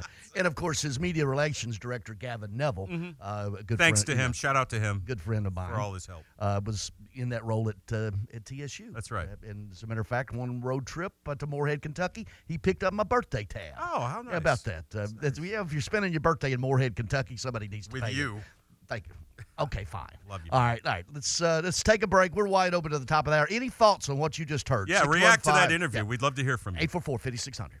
*laughs* and of course, his media relations director, Gavin Neville, uh, good Thanks friend, to you him. know, Shout out to him. good friend of mine, for all his help. uh, was in that role at uh, at TSU. That's right. Uh, and as a matter of fact, one road trip uh, to Morehead, Kentucky, he picked up my birthday tab. Oh, how How about that? Uh, that's- yeah, if you're spending your birthday in Morehead, Kentucky, somebody needs to With you. Thank you. Okay, fine. Love you. All right, all right. Let's uh, let's take a break. We're wide open to the top of the hour. Any thoughts on what you just heard? Yeah, react to that 615 interview. We'd love to hear from you. 844 5600.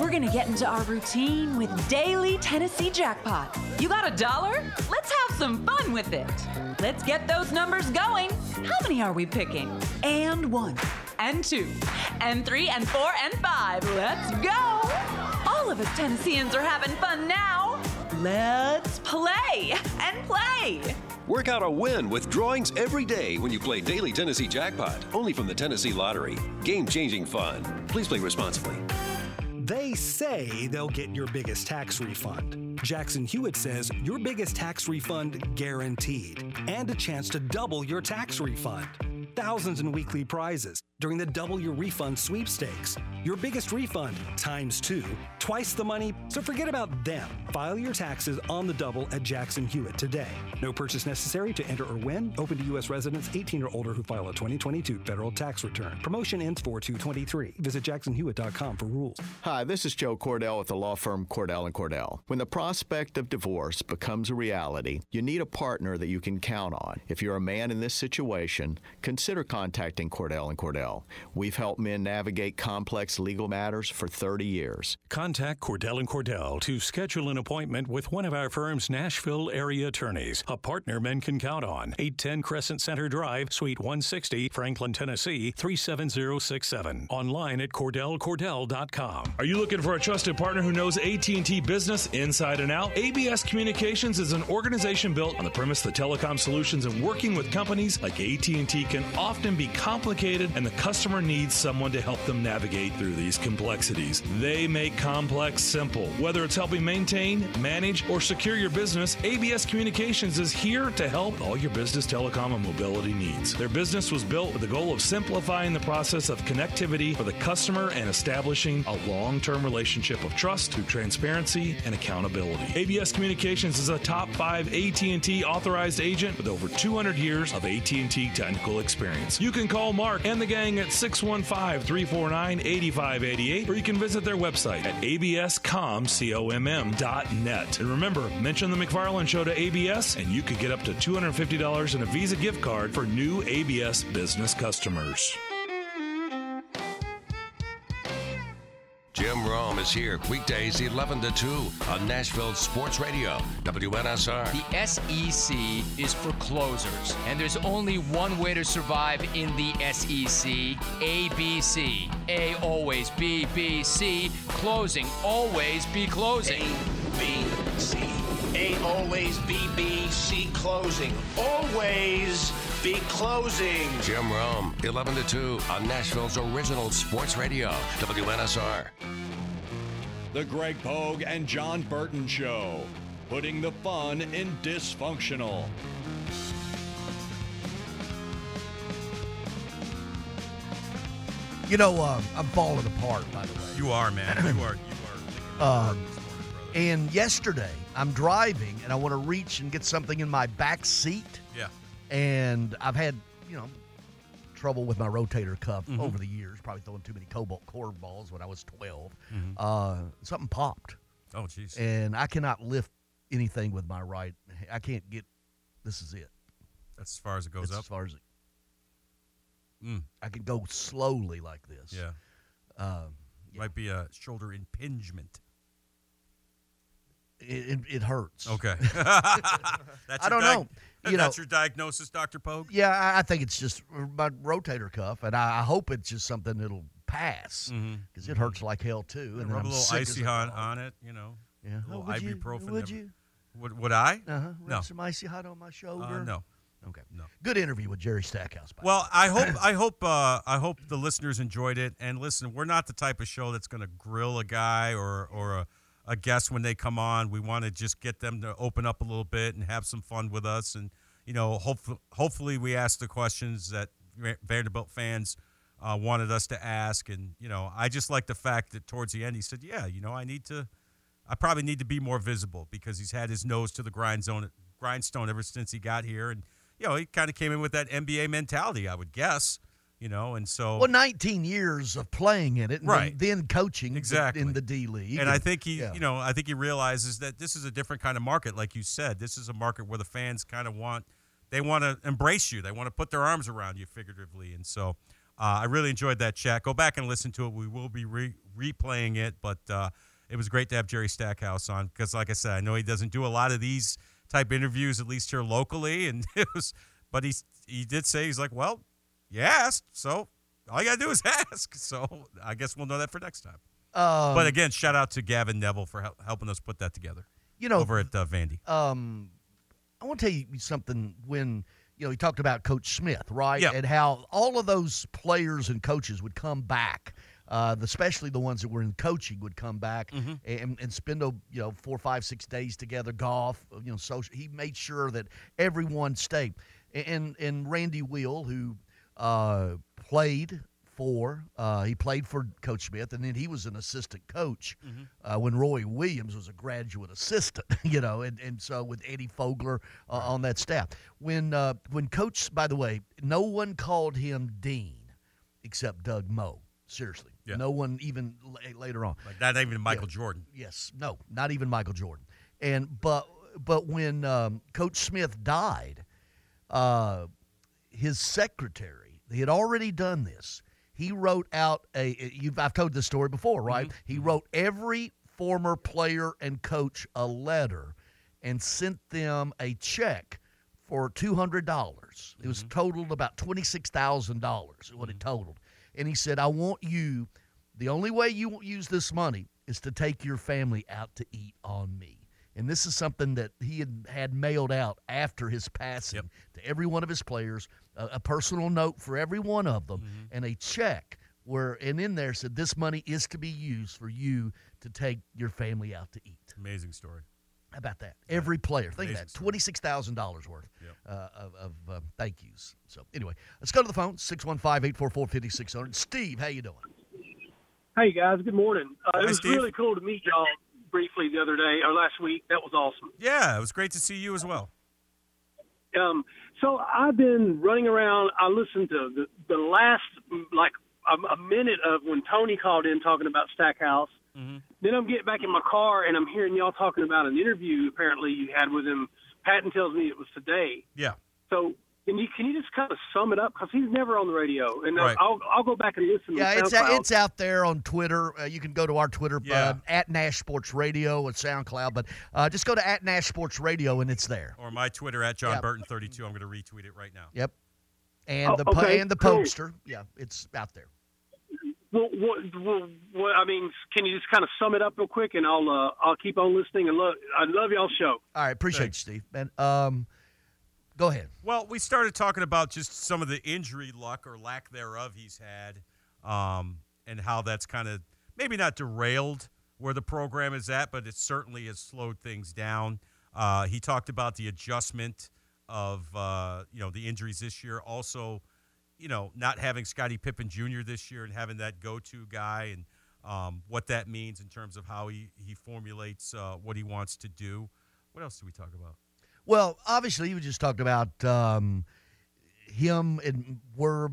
We're gonna get into our routine with daily Tennessee jackpot. You got a dollar? Let's have some fun with it. Let's get those numbers going. How many are we picking? And one, and two, and three, and four, and five. Let's go! All of us Tennesseans are having fun now. Let's play and play. Work out a win with drawings every day when you play Daily Tennessee Jackpot. Only from the Tennessee Lottery. Game changing fun. Please play responsibly. They say they'll get your biggest tax refund. Jackson Hewitt says your biggest tax refund guaranteed and a chance to double your tax refund. Thousands in weekly prizes. during the Double Your Refund sweepstakes. Your biggest refund times two, twice the money, so forget about them. File your taxes on the double at Jackson Hewitt today. No purchase necessary to enter or win. Open to U.S. residents 18 or older who file a 2022 federal tax return. Promotion ends 4 223. Visit jacksonhewitt.com for rules. Hi, this is Joe Cordell with the law firm Cordell and Cordell. When the prospect of divorce becomes a reality, you need a partner that you can count on. If you're a man in this situation, consider contacting Cordell and Cordell. We've helped men navigate complex legal matters for 30 years. Contact Cordell and Cordell to schedule an appointment with one of our firm's Nashville area attorneys, a partner men can count on. 810 Crescent Center Drive, Suite 160, Franklin, Tennessee 37067. Online at cordellcordell.com. Are you looking for a trusted partner who knows AT&T business inside and out? ABS Communications is an organization built on the premise that telecom solutions and working with companies like AT&T can often be complicated and the customer needs someone to help them navigate through these complexities. They make complex simple. Whether it's helping maintain, manage, or secure your business, ABS Communications is here to help all your business telecom and mobility needs. Their business was built with the goal of simplifying the process of connectivity for the customer and establishing a long-term relationship of trust through transparency and accountability. ABS Communications is a top 5 AT&T authorized agent with over 200 years of AT&T technical experience. You can call Mark and the gang at 615-349-8588 or you can visit their website at abscom.net. And remember, mention the McFarland Show to ABS and you could get up to $250 in a Visa gift card for new ABS business customers. Jim Rome is here weekdays 11 to 2 on Nashville Sports Radio, WNSR. The SEC is for closers, and there's only one way to survive in the SEC ABC. A always B, B, C. Closing, always be closing. B, C. A always B, B, C closing. Always be closing. Jim Rome, 11 to 2 on Nashville's original sports radio, WNSR. The Greg Pogue and John Burton Show, putting the fun in dysfunctional. You know, um, I'm falling apart, by the way. You are, man. *clears throat* You are. You are. Um, and yesterday, I'm driving and I want to reach and get something in my back seat. Yeah. And I've had, you know, trouble with my rotator cuff Mhm. over the years, probably throwing too many cobalt core balls when I was 12. Mhm. Uh, something popped. Oh, jeez. And I cannot lift anything with my right. I can't get, this is it. That's as far as it goes That's up. As far as it, Mm. I can go slowly like this. Yeah. Um, Might be a shoulder impingement. It, it, it hurts. Okay. *laughs* That's I don't diag- know. You That's know, your diagnosis, Dr. Pogue? Yeah, I, I think it's just my rotator cuff, and I, I hope it's just something that'll pass because it hurts like hell too. And then Mm-hmm. Rub a little icy hot on, on it, you know. Yeah. A little Oh, would you? ibuprofen. Would you? Would, would I? Uh huh. No. Some icy hot on my shoulder. Uh, no. Okay. No. Good interview with Jerry Stackhouse. By Well, I hope *clears throat* I hope uh, I hope the listeners enjoyed it. And listen, we're not the type of show that's going to grill a guy or or a, a guest when they come on. We want to just get them to open up a little bit and have some fun with us. And you know, hopefully, hopefully we ask the questions that Vanderbilt fans uh, wanted us to ask. And you know, I just like the fact that towards the end he said, "Yeah, you know, I need to." I probably need to be more visible because he's had his nose to the grindstone, grindstone ever since he got here, and you know he kind of came in with that NBA mentality, I would guess, you know, and so Well, 19 years of playing in it, and Right. Then, then coaching Exactly. in the D League, and I think he, yeah. you know, I think he realizes that this is a different kind of market, like you said. This is a market where the fans kind of want, they want to embrace you, they want to put their arms around you, figuratively, and so uh, I really enjoyed that chat. Go back and listen to it. We will be re- replaying it, but uh, it was great to have Jerry Stackhouse on because, like I said, I know he doesn't do a lot of these type interviews, at least here locally, and *laughs* it was, but he he did say he's like, well, you asked, so all you gotta do is *laughs* ask. So I guess we'll know that for next time. Um, but again, shout out to Gavin Neville for hel- helping us put that together. You know, over at uh, Vandy. Um, I want to tell you something. When you know, he talked about Coach Smith, right? Yeah. And how all of those players and coaches would come back. Uh, especially the ones that were in coaching would come back Mm-hmm. and, and spend a you know four, five, six days together, golf, you know, social. He made sure that everyone stayed. And and Randy Wiel, who uh, played for. Uh, he played for Coach Smith, and then he was an assistant coach Mm-hmm. uh, when Roy Williams was a graduate assistant. *laughs* You know, and, and so with Eddie Fogler uh, on that staff. When uh, when Coach, by the way, no one called him Dean except Doug Moe. Seriously, Yeah. no one even la- later on. Like not even Michael Yeah. Jordan. Yes, no, not even Michael Jordan. And but but when um, Coach Smith died, uh, his secretary he had already done this. He wrote out a. You've I've told this story before, mm-hmm. right? He mm-hmm. wrote every former player and coach a letter and sent them a check for two hundred dollars. It was mm-hmm. totaled about twenty six thousand dollars. What it totaled, and he said, "I want you. The only way you won't use this money is to take your family out to eat on me." And this is something that he had had mailed out after his passing to every one of his players, a, a personal note for every one of them, and a check where and in there said this money is to be used for you to take your family out to eat. Amazing story. How about that? Every player. Think of Amazing that. Twenty six thousand dollars worth uh, of, of uh, thank yous. So anyway, let's go to the phone 615-844-5600. Steve, how you doing? Hey guys, good morning. Uh, Hi, it was Steve. really cool to meet y'all briefly the other day or last week. That was awesome. Yeah, it was great to see you as well. Um, so I've been running around. I listened to the, the last like a, a minute of when Tony called in talking about Stackhouse. Mm-hmm. Then I'm getting back in my car and I'm hearing y'all talking about an interview apparently you had with him. Patton tells me it was today. Yeah. So can you can you just kind of sum it up because he's never on the radio and uh, Right. I'll I'll go back and listen. Yeah, to it's SoundCloud. it's out there on Twitter. Uh, you can go to our Twitter Yeah. uh, at Nash Sports Radio and SoundCloud, but uh, just go to at Nash Sports Radio and it's there. Or my Twitter at John Yep. Burton 32. I'm going to retweet it right now. Yep. And Oh, the okay, and the cool. poster. Yeah, it's out there. Well, what, well, what, I mean, can you just kind of sum it up real quick, and I'll uh, I'll keep on listening. And love, I love y'all's show. All right, appreciate you, Steve. And um, go ahead. Well, we started talking about just some of the injury luck or lack thereof he's had, um, and how that's kind of maybe not derailed where the program is at, but it certainly has slowed things down. Uh, he talked about the adjustment of uh, you know the injuries this year, also you know not having Scottie Pippen Jr. this year and having that go-to guy, and um, what that means in terms of how he he formulates uh, what he wants to do. What else did we talk about? Well, obviously, you just talked about um, him and we're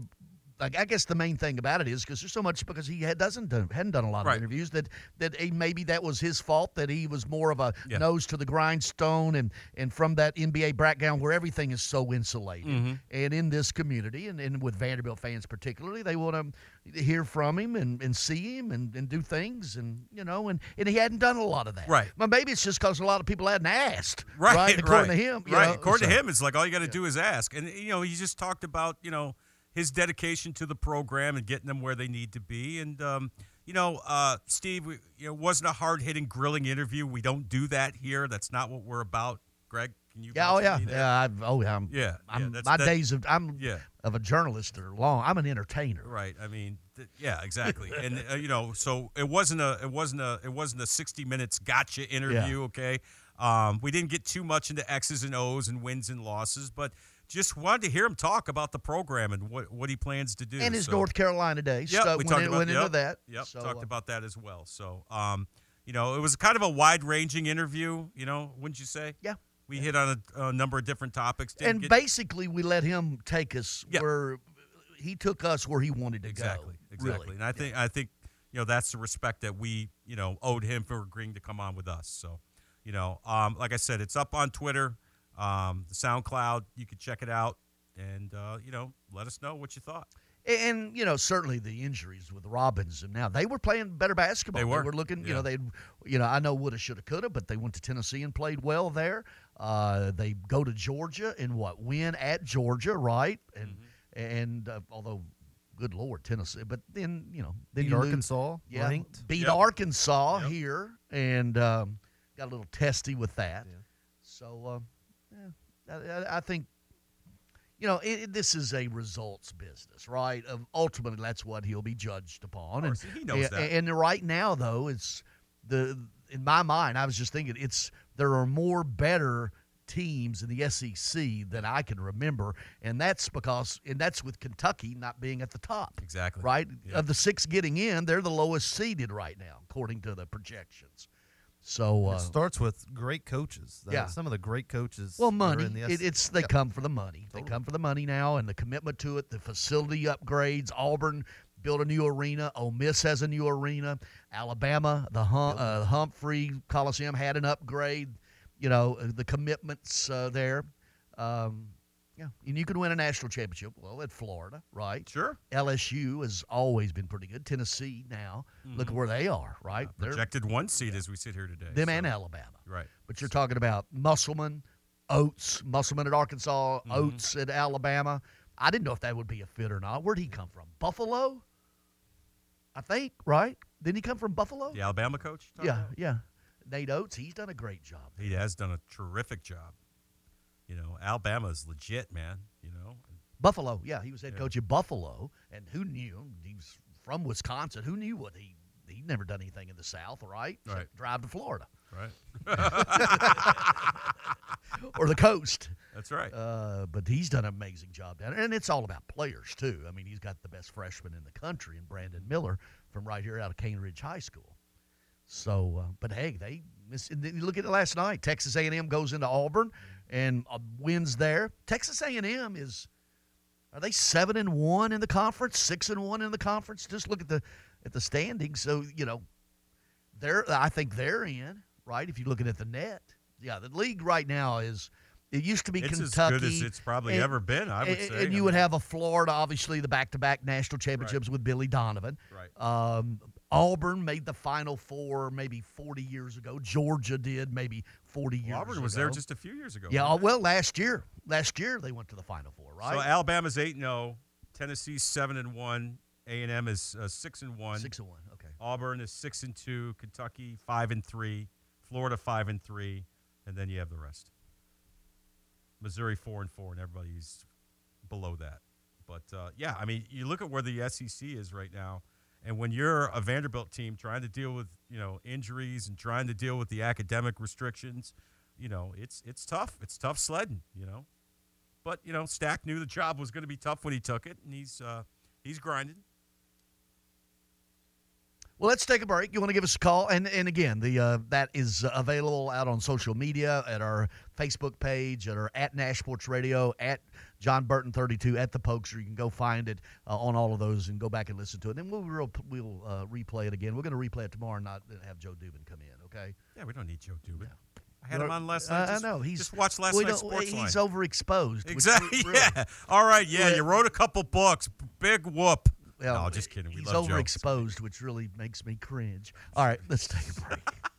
like I guess the main thing about it is because there's so much because he had, doesn't done, hadn't done a lot Right. of interviews that that he, maybe that was his fault that he was more of a Yeah. nose to the grindstone and and from that NBA background where everything is so insulated Mhm. and in this community and, and with Vanderbilt fans particularly they want to hear from him and, and see him and, and do things and you know and, and he hadn't done a lot of that Right. well maybe it's just because a lot of people hadn't asked Right, according right, to him you right. know, According so- to him, it's like all you got to do is ask, and you know, he just talked about you know his dedication to the program and getting them where they need to be, and um, you know, uh, Steve, we, you know, wasn't a hard hitting grilling interview. We don't do that here. That's not what we're about. Greg, can you? Yeah, oh yeah, yeah. I've, oh yeah, I'm, Yeah, yeah, I'm, that's- my days of I'm Yeah. of a journalist are long. I'm an entertainer. Right. I mean, th- yeah, exactly. and uh, you know, so it wasn't a it wasn't a it wasn't a 60 minutes gotcha interview, okay? Um, we didn't get too much into X's and O's and wins and losses, but just wanted to hear him talk about the program and what, what he plans to do. And his So- North Carolina days. Yep, so we went, talked in- about, went into that. Yep, So, talked uh, about that as well. So, um, you know, it was kind of a wide ranging interview. You know, wouldn't you say? Yeah. We hit on a, a number of different topics. And get- basically, we let him take us Yeah. where he took us where he wanted to exactly, go. exactly. Really. And I think I think you know that's the respect that we you know owed him for agreeing to come on with us. So, you know, um, like I said, it's up on Twitter, um, the SoundCloud. You can check it out, and uh, you know, let us know what you thought. And you know, certainly the injuries with Robbins and now they were playing better basketball. They were. looking, you know, they, you know, I know woulda, shoulda, coulda, but they went to Tennessee and played well there. Uh, they go to Georgia and what win at Georgia, right? And Mm-hmm. and uh, although, good lord, Tennessee, but then you know, then Beat you lose- Arkansas, yeah, ranked. beat Yep. Arkansas here, and um, got a little testy with that. So, uh, yeah, I, think you know, it, this is a results business, right? Of ultimately, that's what he'll be judged upon. course, and he knows and, that. And right now, though, it's the in my mind, I was just thinking, it's there are more better teams in the SEC that I can remember, and that's because and that's with Kentucky not being at the top. Exactly. Right? Of the six getting in, they're the lowest seeded right now, according to the projections. So uh, it starts with great coaches. Yeah. some of the great coaches. Well, money. in the It, it's they Yep. come for the money. They come for the money now, and the commitment to it, the facility upgrades. Auburn built a new arena. Ole Miss has a new arena. Alabama, the hum, uh, Humphrey Coliseum had an upgrade. You know uh, the commitments uh, there. Um, yeah, and you can win a national championship. Well, at Florida, right? Sure. LSU has always been pretty good. Tennessee now, look at Mhm. where they are, right? They're- Projected one seed as we sit here today. them so- and Alabama. Right. But you're talking about Musselman, Oates, Musselman at Arkansas, Mm-hmm. Oates at Alabama. I didn't know if that would be a fit or not. Where'd he come from? Buffalo? I think, right? Didn't he come from Buffalo? The Alabama coach? Yeah, about? yeah. Nate Oates, he's done a great job. He has done a terrific job. You know, Alabama's legit, man. You know, Buffalo, yeah, he was head Yeah. coach at Buffalo, and who knew he was from Wisconsin? Who knew what he he'd never done anything in the South, right? Except Right. Drive to Florida, Right. *laughs* or the coast. That's right. Uh, but he's done an amazing job down there, and it's all about players too. I mean, he's got the best freshman in the country, in Brandon Miller from right here out of Cane Ridge High School. So, uh, but hey, they miss, and then you look at it last night. Texas A&M goes into Auburn and uh, wins there. Texas A&M is are they seven and one in the conference, six and one in the conference? Just look at the at the standings. So you know, they're I think they're in right. If you're looking at the net, yeah, the league right now is. It used to be It's as Kentucky. good as it's probably ever been, I would and, say. And you would have a Florida, obviously, the back-to-back national championships with Billy Donovan. Right. Um, Auburn made the Final Four maybe 40 years ago. Georgia did maybe 40 years. Auburn was there just a few years ago. Yeah, wasn't well, last year, last year they went to the Final Four, right? So Alabama's eight and zero. Tennessee's seven and one. A and M is uh, six and one. Six and one. Okay. Auburn is six and two. Kentucky five and three. Florida five and three, and then you have the rest. Missouri four and four, and everybody's below that. But uh, yeah, I mean, you look at where the SEC is right now, and when you're a Vanderbilt team trying to deal with you know injuries and trying to deal with the academic restrictions, you know it's it's tough. It's tough sledding, you know. But you know, Stack knew the job was going to be tough when he took it, and he's uh, he's grinding. Well, let's take a break. You want to give us a call, and and again, the uh, that is uh, available out on social media at our Facebook page, at our at Nash Sports Radio, at John Burton thirty two, at the Pokes. You can go find it uh, on all of those and go back and listen to it. And we'll we'll, we'll uh, replay it again. We're going to replay it tomorrow, and not have Joe Dubin come in. Okay. Yeah, we don't need Joe Dubin. I had him on last Uh, night. Just, I know he's just watched last night's sports He's line. overexposed. which Exactly. *laughs* really- Yeah. All right. Yeah. Yeah. You wrote a couple books. Big whoop. Well, no, just kidding. We He's overexposed, which really makes me cringe. All right, let's take a break. *laughs*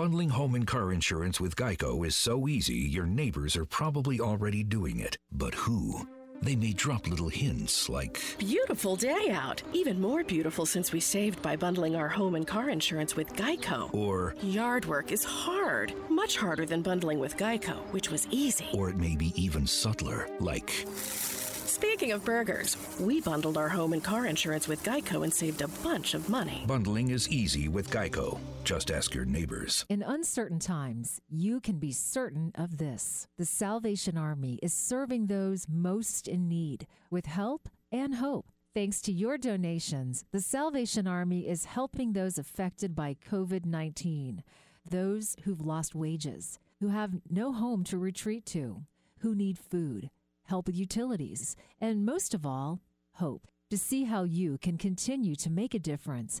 Bundling home and car insurance with Geico is so easy, your neighbors are probably already doing it. But who? They may drop little hints like, Beautiful day out. Even more beautiful since we saved by bundling our home and car insurance with Geico. or, Yard work is hard, much harder than bundling with Geico, which was easy. or it may be even subtler, like, Speaking of burgers, we bundled our home and car insurance with Geico and saved a bunch of money. bundling is easy with Geico. Just ask your neighbors. In uncertain times, you can be certain of this. The Salvation Army is serving those most in need with help and hope. Thanks to your donations, the Salvation Army is helping those affected by COVID 19, those who've lost wages, who have no home to retreat to, who need food, help with utilities, and most of all, hope. To see how you can continue to make a difference,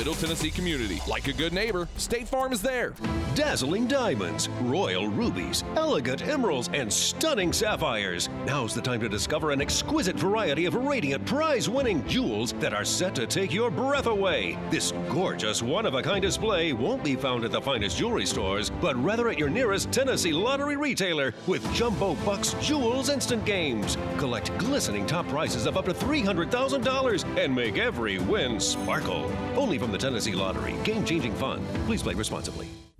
Middle Tennessee community. Like a good neighbor, State Farm is there. Dazzling diamonds, royal rubies, elegant emeralds, and stunning sapphires. Now's the time to discover an exquisite variety of radiant prize winning jewels that are set to take your breath away. This gorgeous one of a kind display won't be found at the finest jewelry stores, but rather at your nearest Tennessee lottery retailer with Jumbo Bucks Jewels Instant Games. Collect glistening top prizes of up to $300,000 and make every win sparkle. Only from the Tennessee Lottery. Game changing fun. Please play responsibly.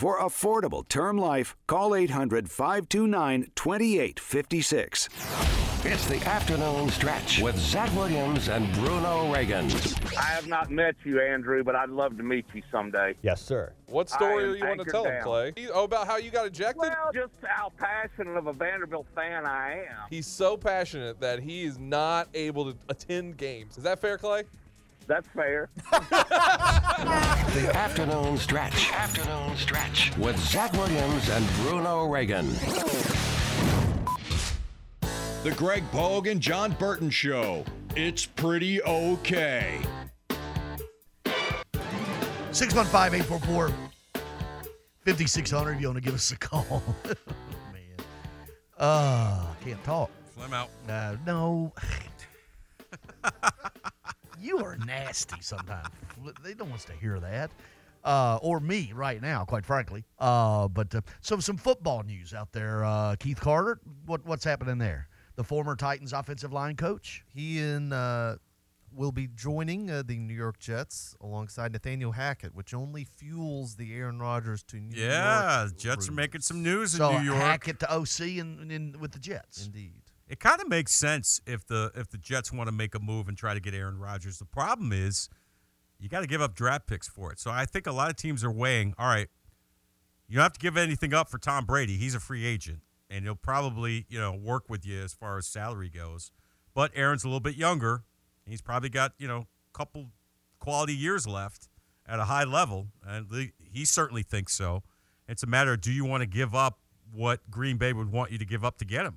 For affordable term life, call 800 529 2856. It's the afternoon stretch with Zach Williams and Bruno Reagan. I have not met you, Andrew, but I'd love to meet you someday. Yes, sir. What story am do you want to anchored tell him. Clay? Oh, about how you got ejected? Well, just how passionate of a Vanderbilt fan I am. He's so passionate that he is not able to attend games. Is that fair, Clay? That's fair. *laughs* The afternoon stretch. Afternoon stretch with Zach Williams and Bruno Reagan. The Greg Pogue and John Burton Show. It's pretty okay. 615 844 5600 if you want to give us a call. *laughs* Man. Uh, can't talk. Slim out. Uh, no. *laughs* you are nasty sometimes. They don't want us to hear that. Uh, or me right now, quite frankly. Uh, but uh, so some football news out there. Uh, Keith Carter, what what's happening there? The former Titans offensive line coach. He and uh, will be joining uh, the New York Jets alongside Nathaniel Hackett, which only fuels the Aaron Rodgers to New Yeah, York. Yeah, Jets are making some news in New York. Hackett to OC and, and with the Jets. Indeed. It kind of makes sense if the if the Jets want to make a move and try to get Aaron Rodgers. The problem is you got to give up draft picks for it. So I think a lot of teams are weighing, all right, you don't have to give anything up for Tom Brady. He's a free agent and he'll probably, you know, work with you as far as salary goes. But Aaron's a little bit younger. He's probably got, you know, a couple quality years left at a high level and he certainly thinks so. It's a matter of do you want to give up what Green Bay would want you to give up to get him?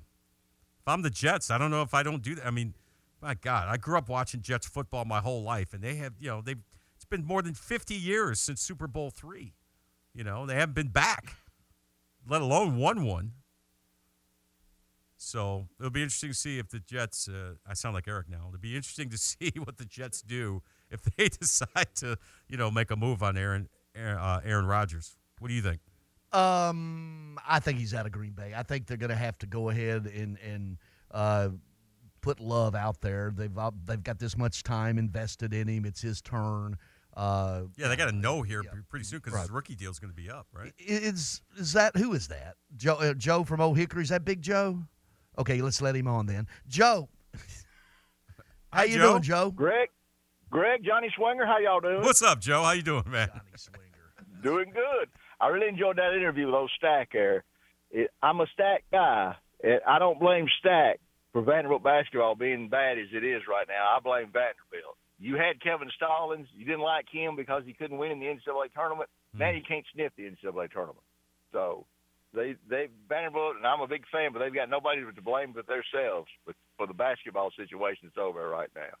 If I'm the Jets, I don't know if I don't do that. I mean, my God, I grew up watching Jets football my whole life, and they have, you know, they've. It's been more than 50 years since Super Bowl three. You know, they haven't been back, let alone won one. So it'll be interesting to see if the Jets. Uh, I sound like Eric now. It'll be interesting to *laughs* see what the Jets do if they *laughs* decide to, you know, make a move on Aaron Aaron, uh, Aaron Rodgers. What do you think? Um, I think he's out of Green Bay. I think they're going to have to go ahead and and uh, put love out there. They've uh, they've got this much time invested in him. It's his turn. Uh, Yeah, they got to know here pre- pretty soon because Right. his rookie deal is going to be up, right? Is is that who is that? Joe uh, Joe from Old Hickory? Is that Big Joe? Okay, let's let him on then. Joe, how Hi, you Joe. doing, Joe? Greg, Greg, Johnny Swinger, how y'all doing? What's up, Joe? How you doing, man? Johnny Swinger, doing good. I really enjoyed that interview with old Stack there. It, I'm a Stack guy. It, I don't blame Stack for Vanderbilt basketball being bad as it is right now. I blame Vanderbilt. You had Kevin Stallings. You didn't like him because he couldn't win in the NCAA tournament. Now you can't sniff the NCAA tournament. So they they Vanderbilt and I'm a big fan, but they've got nobody to blame but themselves. But for the basketball situation, that's over right now.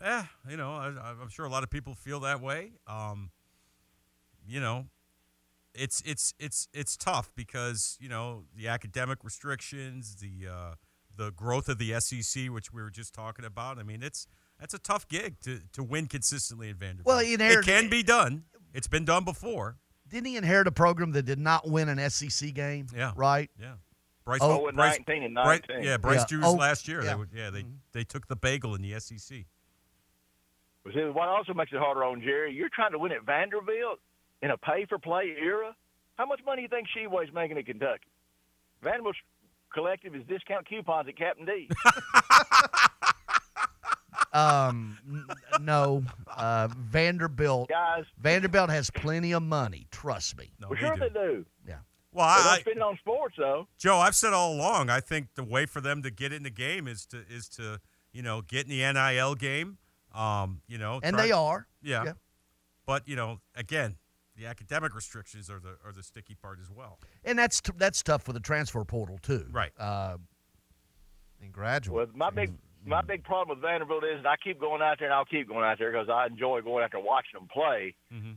Yeah, you know, I, I'm sure a lot of people feel that way. Um, you know, it's it's it's it's tough because you know the academic restrictions, the uh, the growth of the SEC, which we were just talking about. I mean, it's that's a tough gig to to win consistently in Vanderbilt. Well, he it can be done. It's been done before. Didn't he inherit a program that did not win an SEC game? Yeah. Right? Yeah. Bryce, Oh, and Bryce, 19 and Bryce- 19. yeah, Bryce Yeah. Drew's Oh, last year. yeah. They would, yeah, they they took the bagel in the SEC. But see, what also makes it harder on Jerry, you're trying to win at Vanderbilt in a pay for play era. How much money do you think Tshiebwe's making at Kentucky? Vanderbilt's collective is discount coupons at Captain D. *laughs* Um, n- no. Uh, Vanderbilt. Guys. Vanderbilt has plenty of money. Trust me. No, well, sure they do. Yeah. Well, I, don't spend on sports though. Joe, I've said all along. I think the way for them to get in the game is to is to you know get in the NIL game. Um, you know, And try- they are. Yeah. Yeah. But you know, again, the academic restrictions are the are the sticky part as well. And that's t- that's tough with the transfer portal too. Right. Uh, and graduate. Well, my big my big problem with Vanderbilt is, and I keep going out there, and I'll keep going out there because I enjoy going out there and watching them play.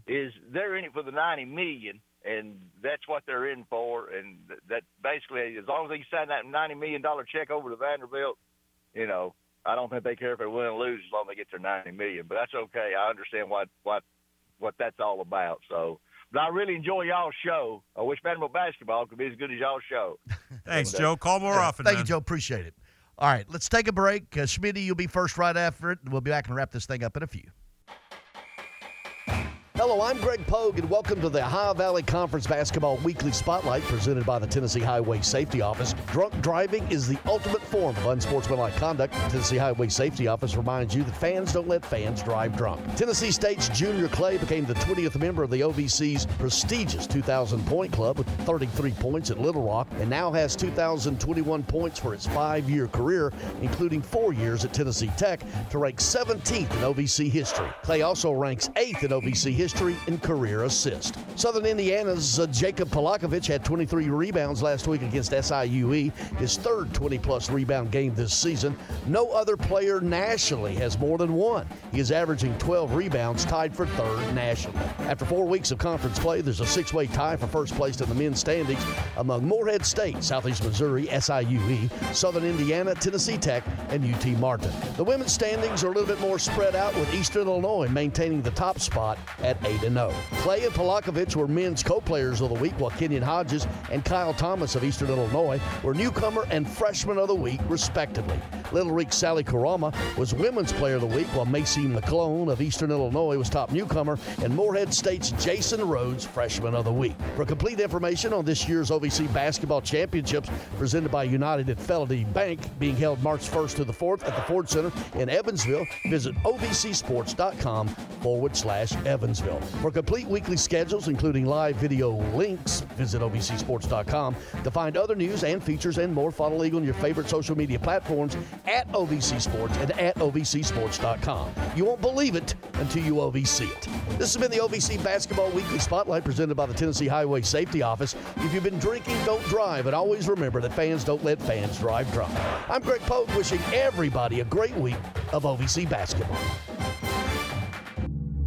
Is they're in it for the ninety million, and that's what they're in for. And th- that basically, as long as they sign that ninety million dollar check over to Vanderbilt, you know, I don't think they care if they win or lose as long as they get their ninety million. But that's okay. I understand why what what that's all about. So. But I really enjoy y'all's show. I wish Vanderbilt basketball could be as good as y'all's show. *laughs* Thanks, And, Joe. Call more Yeah, often. Thank man. you, Joe. Appreciate it. All right, let's take a break. Uh, Schmitty, you'll be first right after it. We'll be back and wrap this thing up in a few. Hello, I'm Greg Pogue, and welcome to the Ohio Valley Conference Basketball Weekly Spotlight presented by the Tennessee Highway Safety Office. Drunk driving is the ultimate form of unsportsmanlike conduct. Tennessee Highway Safety Office reminds you that fans don't let fans drive drunk. Tennessee State's Junior Clay became the 20th member of the OVC's prestigious 2,000 point club with 33 points at Little Rock and now has 2,021 points for its five year career, including four years at Tennessee Tech, to rank 17th in OVC history. Clay also ranks 8th in OVC history in career assist. Southern Indiana's uh, Jacob Polakovich had 23 rebounds last week against SIUE, his third 20 plus rebound game this season. No other player nationally has more than one. He is averaging 12 rebounds, tied for third nationally. After four weeks of conference play, there's a six way tie for first place in the men's standings among Morehead State, Southeast Missouri, SIUE, Southern Indiana, Tennessee Tech, and UT Martin. The women's standings are a little bit more spread out with Eastern Illinois maintaining the top spot at 8 0. Clay and Polakovich were men's co players of the week, while Kenyon Hodges and Kyle Thomas of Eastern Illinois were newcomer and freshman of the week, respectively. Little Rock Sali Kourouma was women's player of the week, while Macy McClone of Eastern Illinois was top newcomer, and Morehead State's Jason Rhodes, freshman of the week. For complete information on this year's OVC Basketball Championships presented by United Fidelity Bank, being held March 1st to the 4th at the Ford Center in Evansville, visit ovcsports.com forward slash Evansville. For complete weekly schedules, including live video links, visit ovcsports.com. To find other news and features and more, follow League on your favorite social media platforms at OVC Sports and at ovcsports.com. You won't believe it until you OVC it. This has been the OVC Basketball Weekly Spotlight presented by the Tennessee Highway Safety Office. If you've been drinking, don't drive, and always remember that fans don't let fans drive drunk. I'm Greg Pogue, wishing everybody a great week of OVC basketball.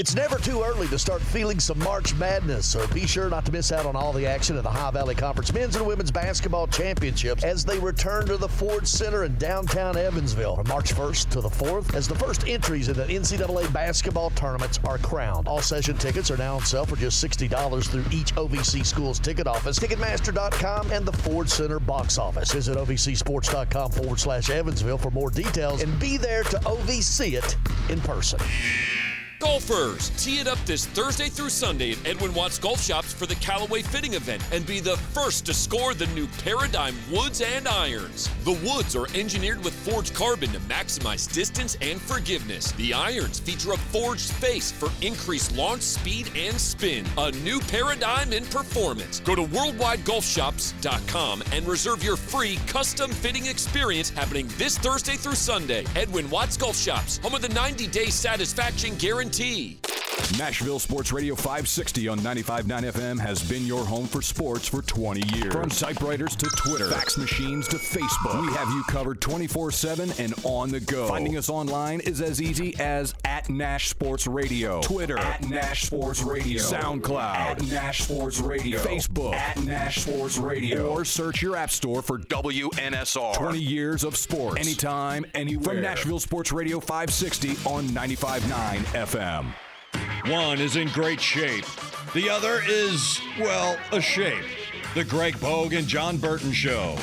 It's never too early to start feeling some March Madness, so be sure not to miss out on all the action at the Ohio Valley Conference Men's and Women's Basketball Championships as they return to the Ford Center in downtown Evansville from March 1st to the 4th as the first entries in the NCAA basketball tournaments are crowned. All session tickets are now on sale for just $60 through each OVC school's ticket office, Ticketmaster.com, and the Ford Center box office. Visit OVCSports.com forward slash Evansville for more details and be there to OVC it in person. Golfers, tee it up this Thursday through Sunday at Edwin Watts Golf Shops for the Callaway Fitting event and be the first to score the new Paradigm woods and irons. The woods are engineered with forged carbon to maximize distance and forgiveness. The irons feature a forged face for increased launch speed and spin. A new paradigm in performance. Go to worldwidegolfshops.com and reserve your free custom fitting experience happening this Thursday through Sunday. Edwin Watts Golf Shops, home of the 90 day satisfaction guarantee guarantee. Nashville Sports Radio 560 on 95.9 FM has been your home for sports for 20 years. From typewriters to Twitter, fax machines to Facebook, we have you covered 24-7 and on the go. Finding us online is as easy as at Nash Sports Radio, Twitter at Nash Sports Radio, SoundCloud at Nash Sports Radio, Facebook at Nash Sports Radio, or search your app store for WNSR. 20 years of sports, anytime, anywhere. From Nashville Sports Radio 560 on 95.9 FM. One is in great shape. The other is, well, a shape. The Greg Pogue and John Burton Show.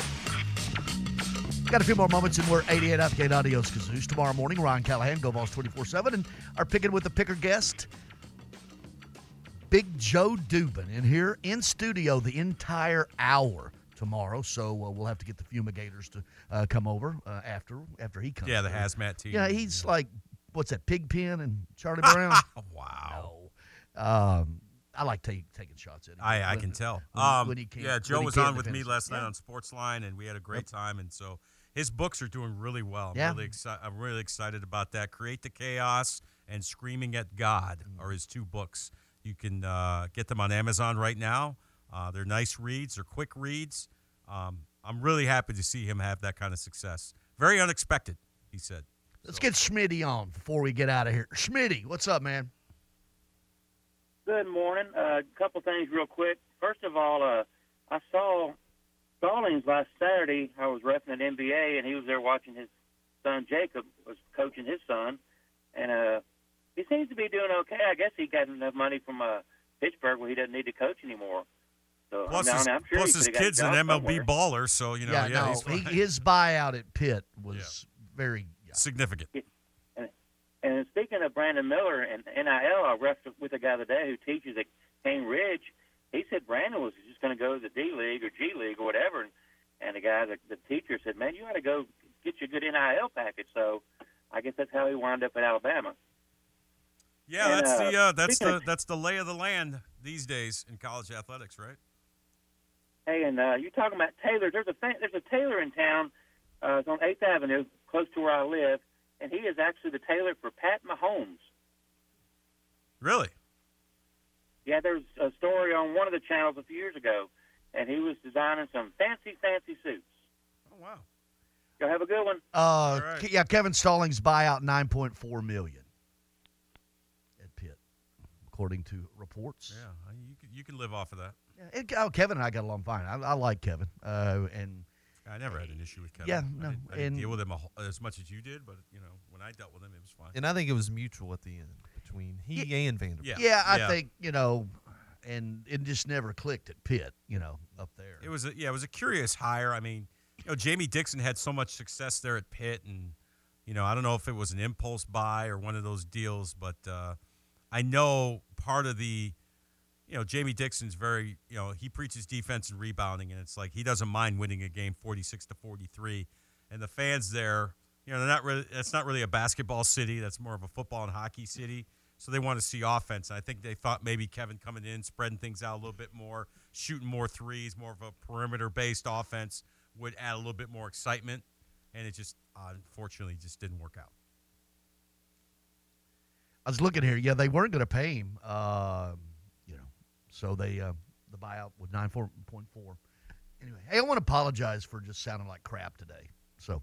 Got a few more moments, and we're 88 Upgate Adios Kazoos. Tomorrow morning, Ryan Callahan, GoVols 24 7, and our picking with the picker guest, Big Joe Dubin, in here in studio the entire hour tomorrow. So uh, we'll have to get the fumigators to uh, come over uh, after after he comes. Yeah, the through. hazmat team. Yeah, he's like, what's that, Pigpen and Charlie *laughs* Brown? wow. Um, I like take, taking shots at him. I, I when- can tell. when- um, when he can't- yeah, Joe was on with me last night Yeah. on Sportsline, and we had a great time. And so his books are doing really well. I'm Yeah. really excited. I'm really excited about that. Create the Chaos and Screaming at God Mm-hmm. are his two books. You can uh, get them on Amazon right now. Uh, they're nice reads. They're quick reads. Um, I'm really happy to see him have that kind of success. Very unexpected, he said. Let's get Schmitty on before we get out of here. Schmitty, what's up, man? Good morning. A couple things real quick. First of all, uh, I saw Stallings last Saturday. I was refing an MBA, and he was there watching his son Jacob was coaching his son, and uh, he seems to be doing okay. I guess he got enough money from uh, Pittsburgh where he doesn't need to coach anymore. So Plus, I mean, his, I'm sure plus his a kid's an MLB somewhere. baller, so you know, yeah, no, he's he, his buyout at Pitt *laughs* was very significant. And, and speaking of Brandon Miller and NIL, I refed with a guy today who teaches at Cane Ridge. He said Brandon was just going to go to the D League or G League or whatever. And, and the guy, the, the teacher, said, "Man, you ought to go get you a good NIL package." So I guess that's how he wound up at Alabama. Yeah, And, that's uh, the uh, that's the that's the lay of the land these days in college athletics, right? Hey, and uh, you talking about Taylor? There's a there's a tailor in town. Uh, it's on Eighth Avenue, close to where I live, and he is actually the tailor for Pat Mahomes. Really? Yeah, there's a story on one of the channels a few years ago, and he was designing some fancy, fancy suits. Oh wow! Y'all have a good one. Uh, Ke- yeah, Kevin Stallings buyout nine point four million at Pitt, according to reports. Yeah, you can, you can live off of that. Yeah, it- oh, Kevin and I got along fine. I, I like Kevin, uh, and I never had an issue with Kevin. Yeah, I no, didn't, I didn't and- deal with him a, whole- as much as you did, but you know, when I dealt with him, it was fine. And I think it was mutual at the end between he and Vanderbilt. yeah, yeah I think you know, and it just never clicked at Pitt. You know, up there. It was a, yeah, it was a curious hire. I mean, you know, Jamie Dixon had so much success there at Pitt, and you know, I don't know if it was an impulse buy or one of those deals, but uh, I know part of the, you know, Jamie Dixon's very, you know, he preaches defense and rebounding, and it's like he doesn't mind winning a game forty six to forty three, and the fans there, you know, they're not really. That's not really a basketball city. That's more of a football and hockey city. So they want to see offense. And I think they thought maybe Kevin coming in, spreading things out a little bit more, shooting more threes, more of a perimeter-based offense would add a little bit more excitement, and it just unfortunately just didn't work out. I was looking here. Yeah, they weren't going to pay him. Um, so they uh, the buyout was nine four point four. Anyway, hey, I want to apologize for just sounding like crap today. So,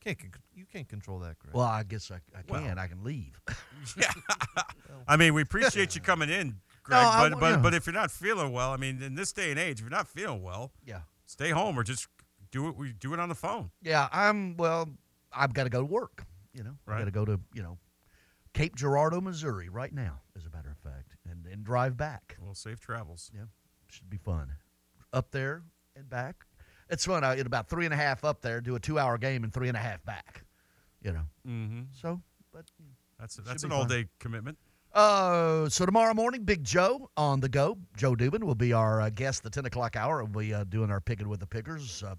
Can't con- you can't control that, Greg. well, I guess I, I Well. can. I can leave. *laughs* Yeah. *laughs* I mean, we appreciate you coming in, Greg. No, I- but but, yeah. but if you're not feeling well, I mean, in this day and age, if you're not feeling well, Yeah. stay home or just do it. We do it on the phone. Yeah, I'm. Well, I've got to go to work. You know, I Right. got to go to you know Cape Girardeau, Missouri, right now, as a matter of fact, and drive back. Well, safe travels. Yeah, should be fun. Up there and back. It's fun. I in about three and a half up there, do a two-hour game, and three and a half back. You know. Mm-hmm. So, but That's that's an all-day commitment. Uh, so tomorrow morning, Big Joe on the go. Joe Dubin will be our uh, guest the 10 o'clock hour. We'll be uh, doing our picking with the pickers uh,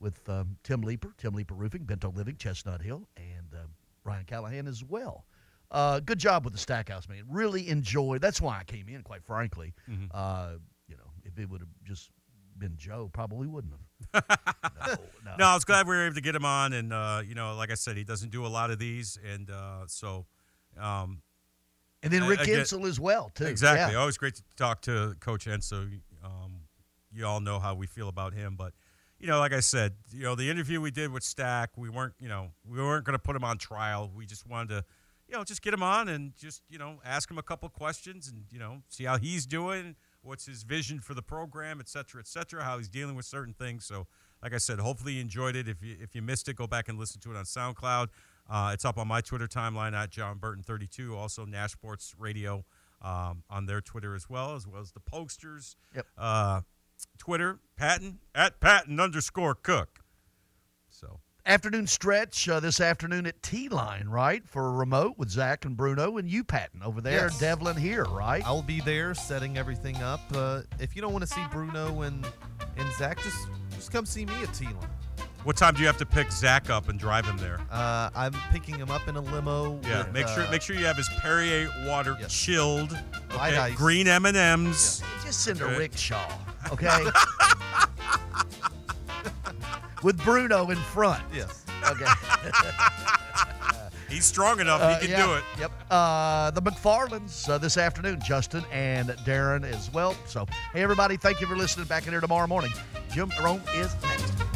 with um, Tim Leeper, Tim Leeper Roofing, Bento Living, Chestnut Hill, and uh, Ryan Callahan as well. Uh, good job with the Stackhouse, man. Really enjoyed. That's why I came in, quite frankly. Mhm. Uh, you know, if it would have just been Joe, probably wouldn't have. *laughs* No, no. no, I was glad we were able to get him on, and uh, you know, like I said, he doesn't do a lot of these, and uh, so. Um, And then I- Rick get- Insell as well, too. Exactly. Yeah. Always great to talk to Coach Insell. Um, you all know how we feel about him, but you know, like I said, you know, the interview we did with Stack, we weren't, you know, we weren't going to put him on trial. We just wanted to, you know, just get him on and just, you know, ask him a couple questions and you know, see how he's doing, what's his vision for the program, et cetera, et cetera, how he's dealing with certain things. So, like I said, hopefully you enjoyed it. If you if you missed it, go back and listen to it on SoundCloud. Uh, it's up on my Twitter timeline at John Burton 32. Also, Nash Sports Radio um, on their Twitter as well, as well as the posters. Yep. Uh, Twitter, Patton at Patton underscore Cook. So Afternoon stretch uh, this afternoon at T Line, right? For a remote with Zach and Bruno and you, Patton, over there. Yes. Devlin here, right? I'll be there setting everything up. Uh, if you don't want to see Bruno and and Zach, just just come see me at T Line. What time do you have to pick Zach up and drive him there? Uh, I'm picking him up in a limo. Yeah, with, make sure uh, make sure you have his Perrier water chilled, Light okay, ice. green M and M's. Just send a rickshaw, okay? *laughs* *laughs* with Bruno in front. Yes. Okay. *laughs* He's strong enough; Uh, he can yeah, do it. Yep. Uh, the McFarlands uh, this afternoon, Justin and Darren as well. So, hey, everybody, thank you for listening back in here tomorrow morning. Jim Rome is next.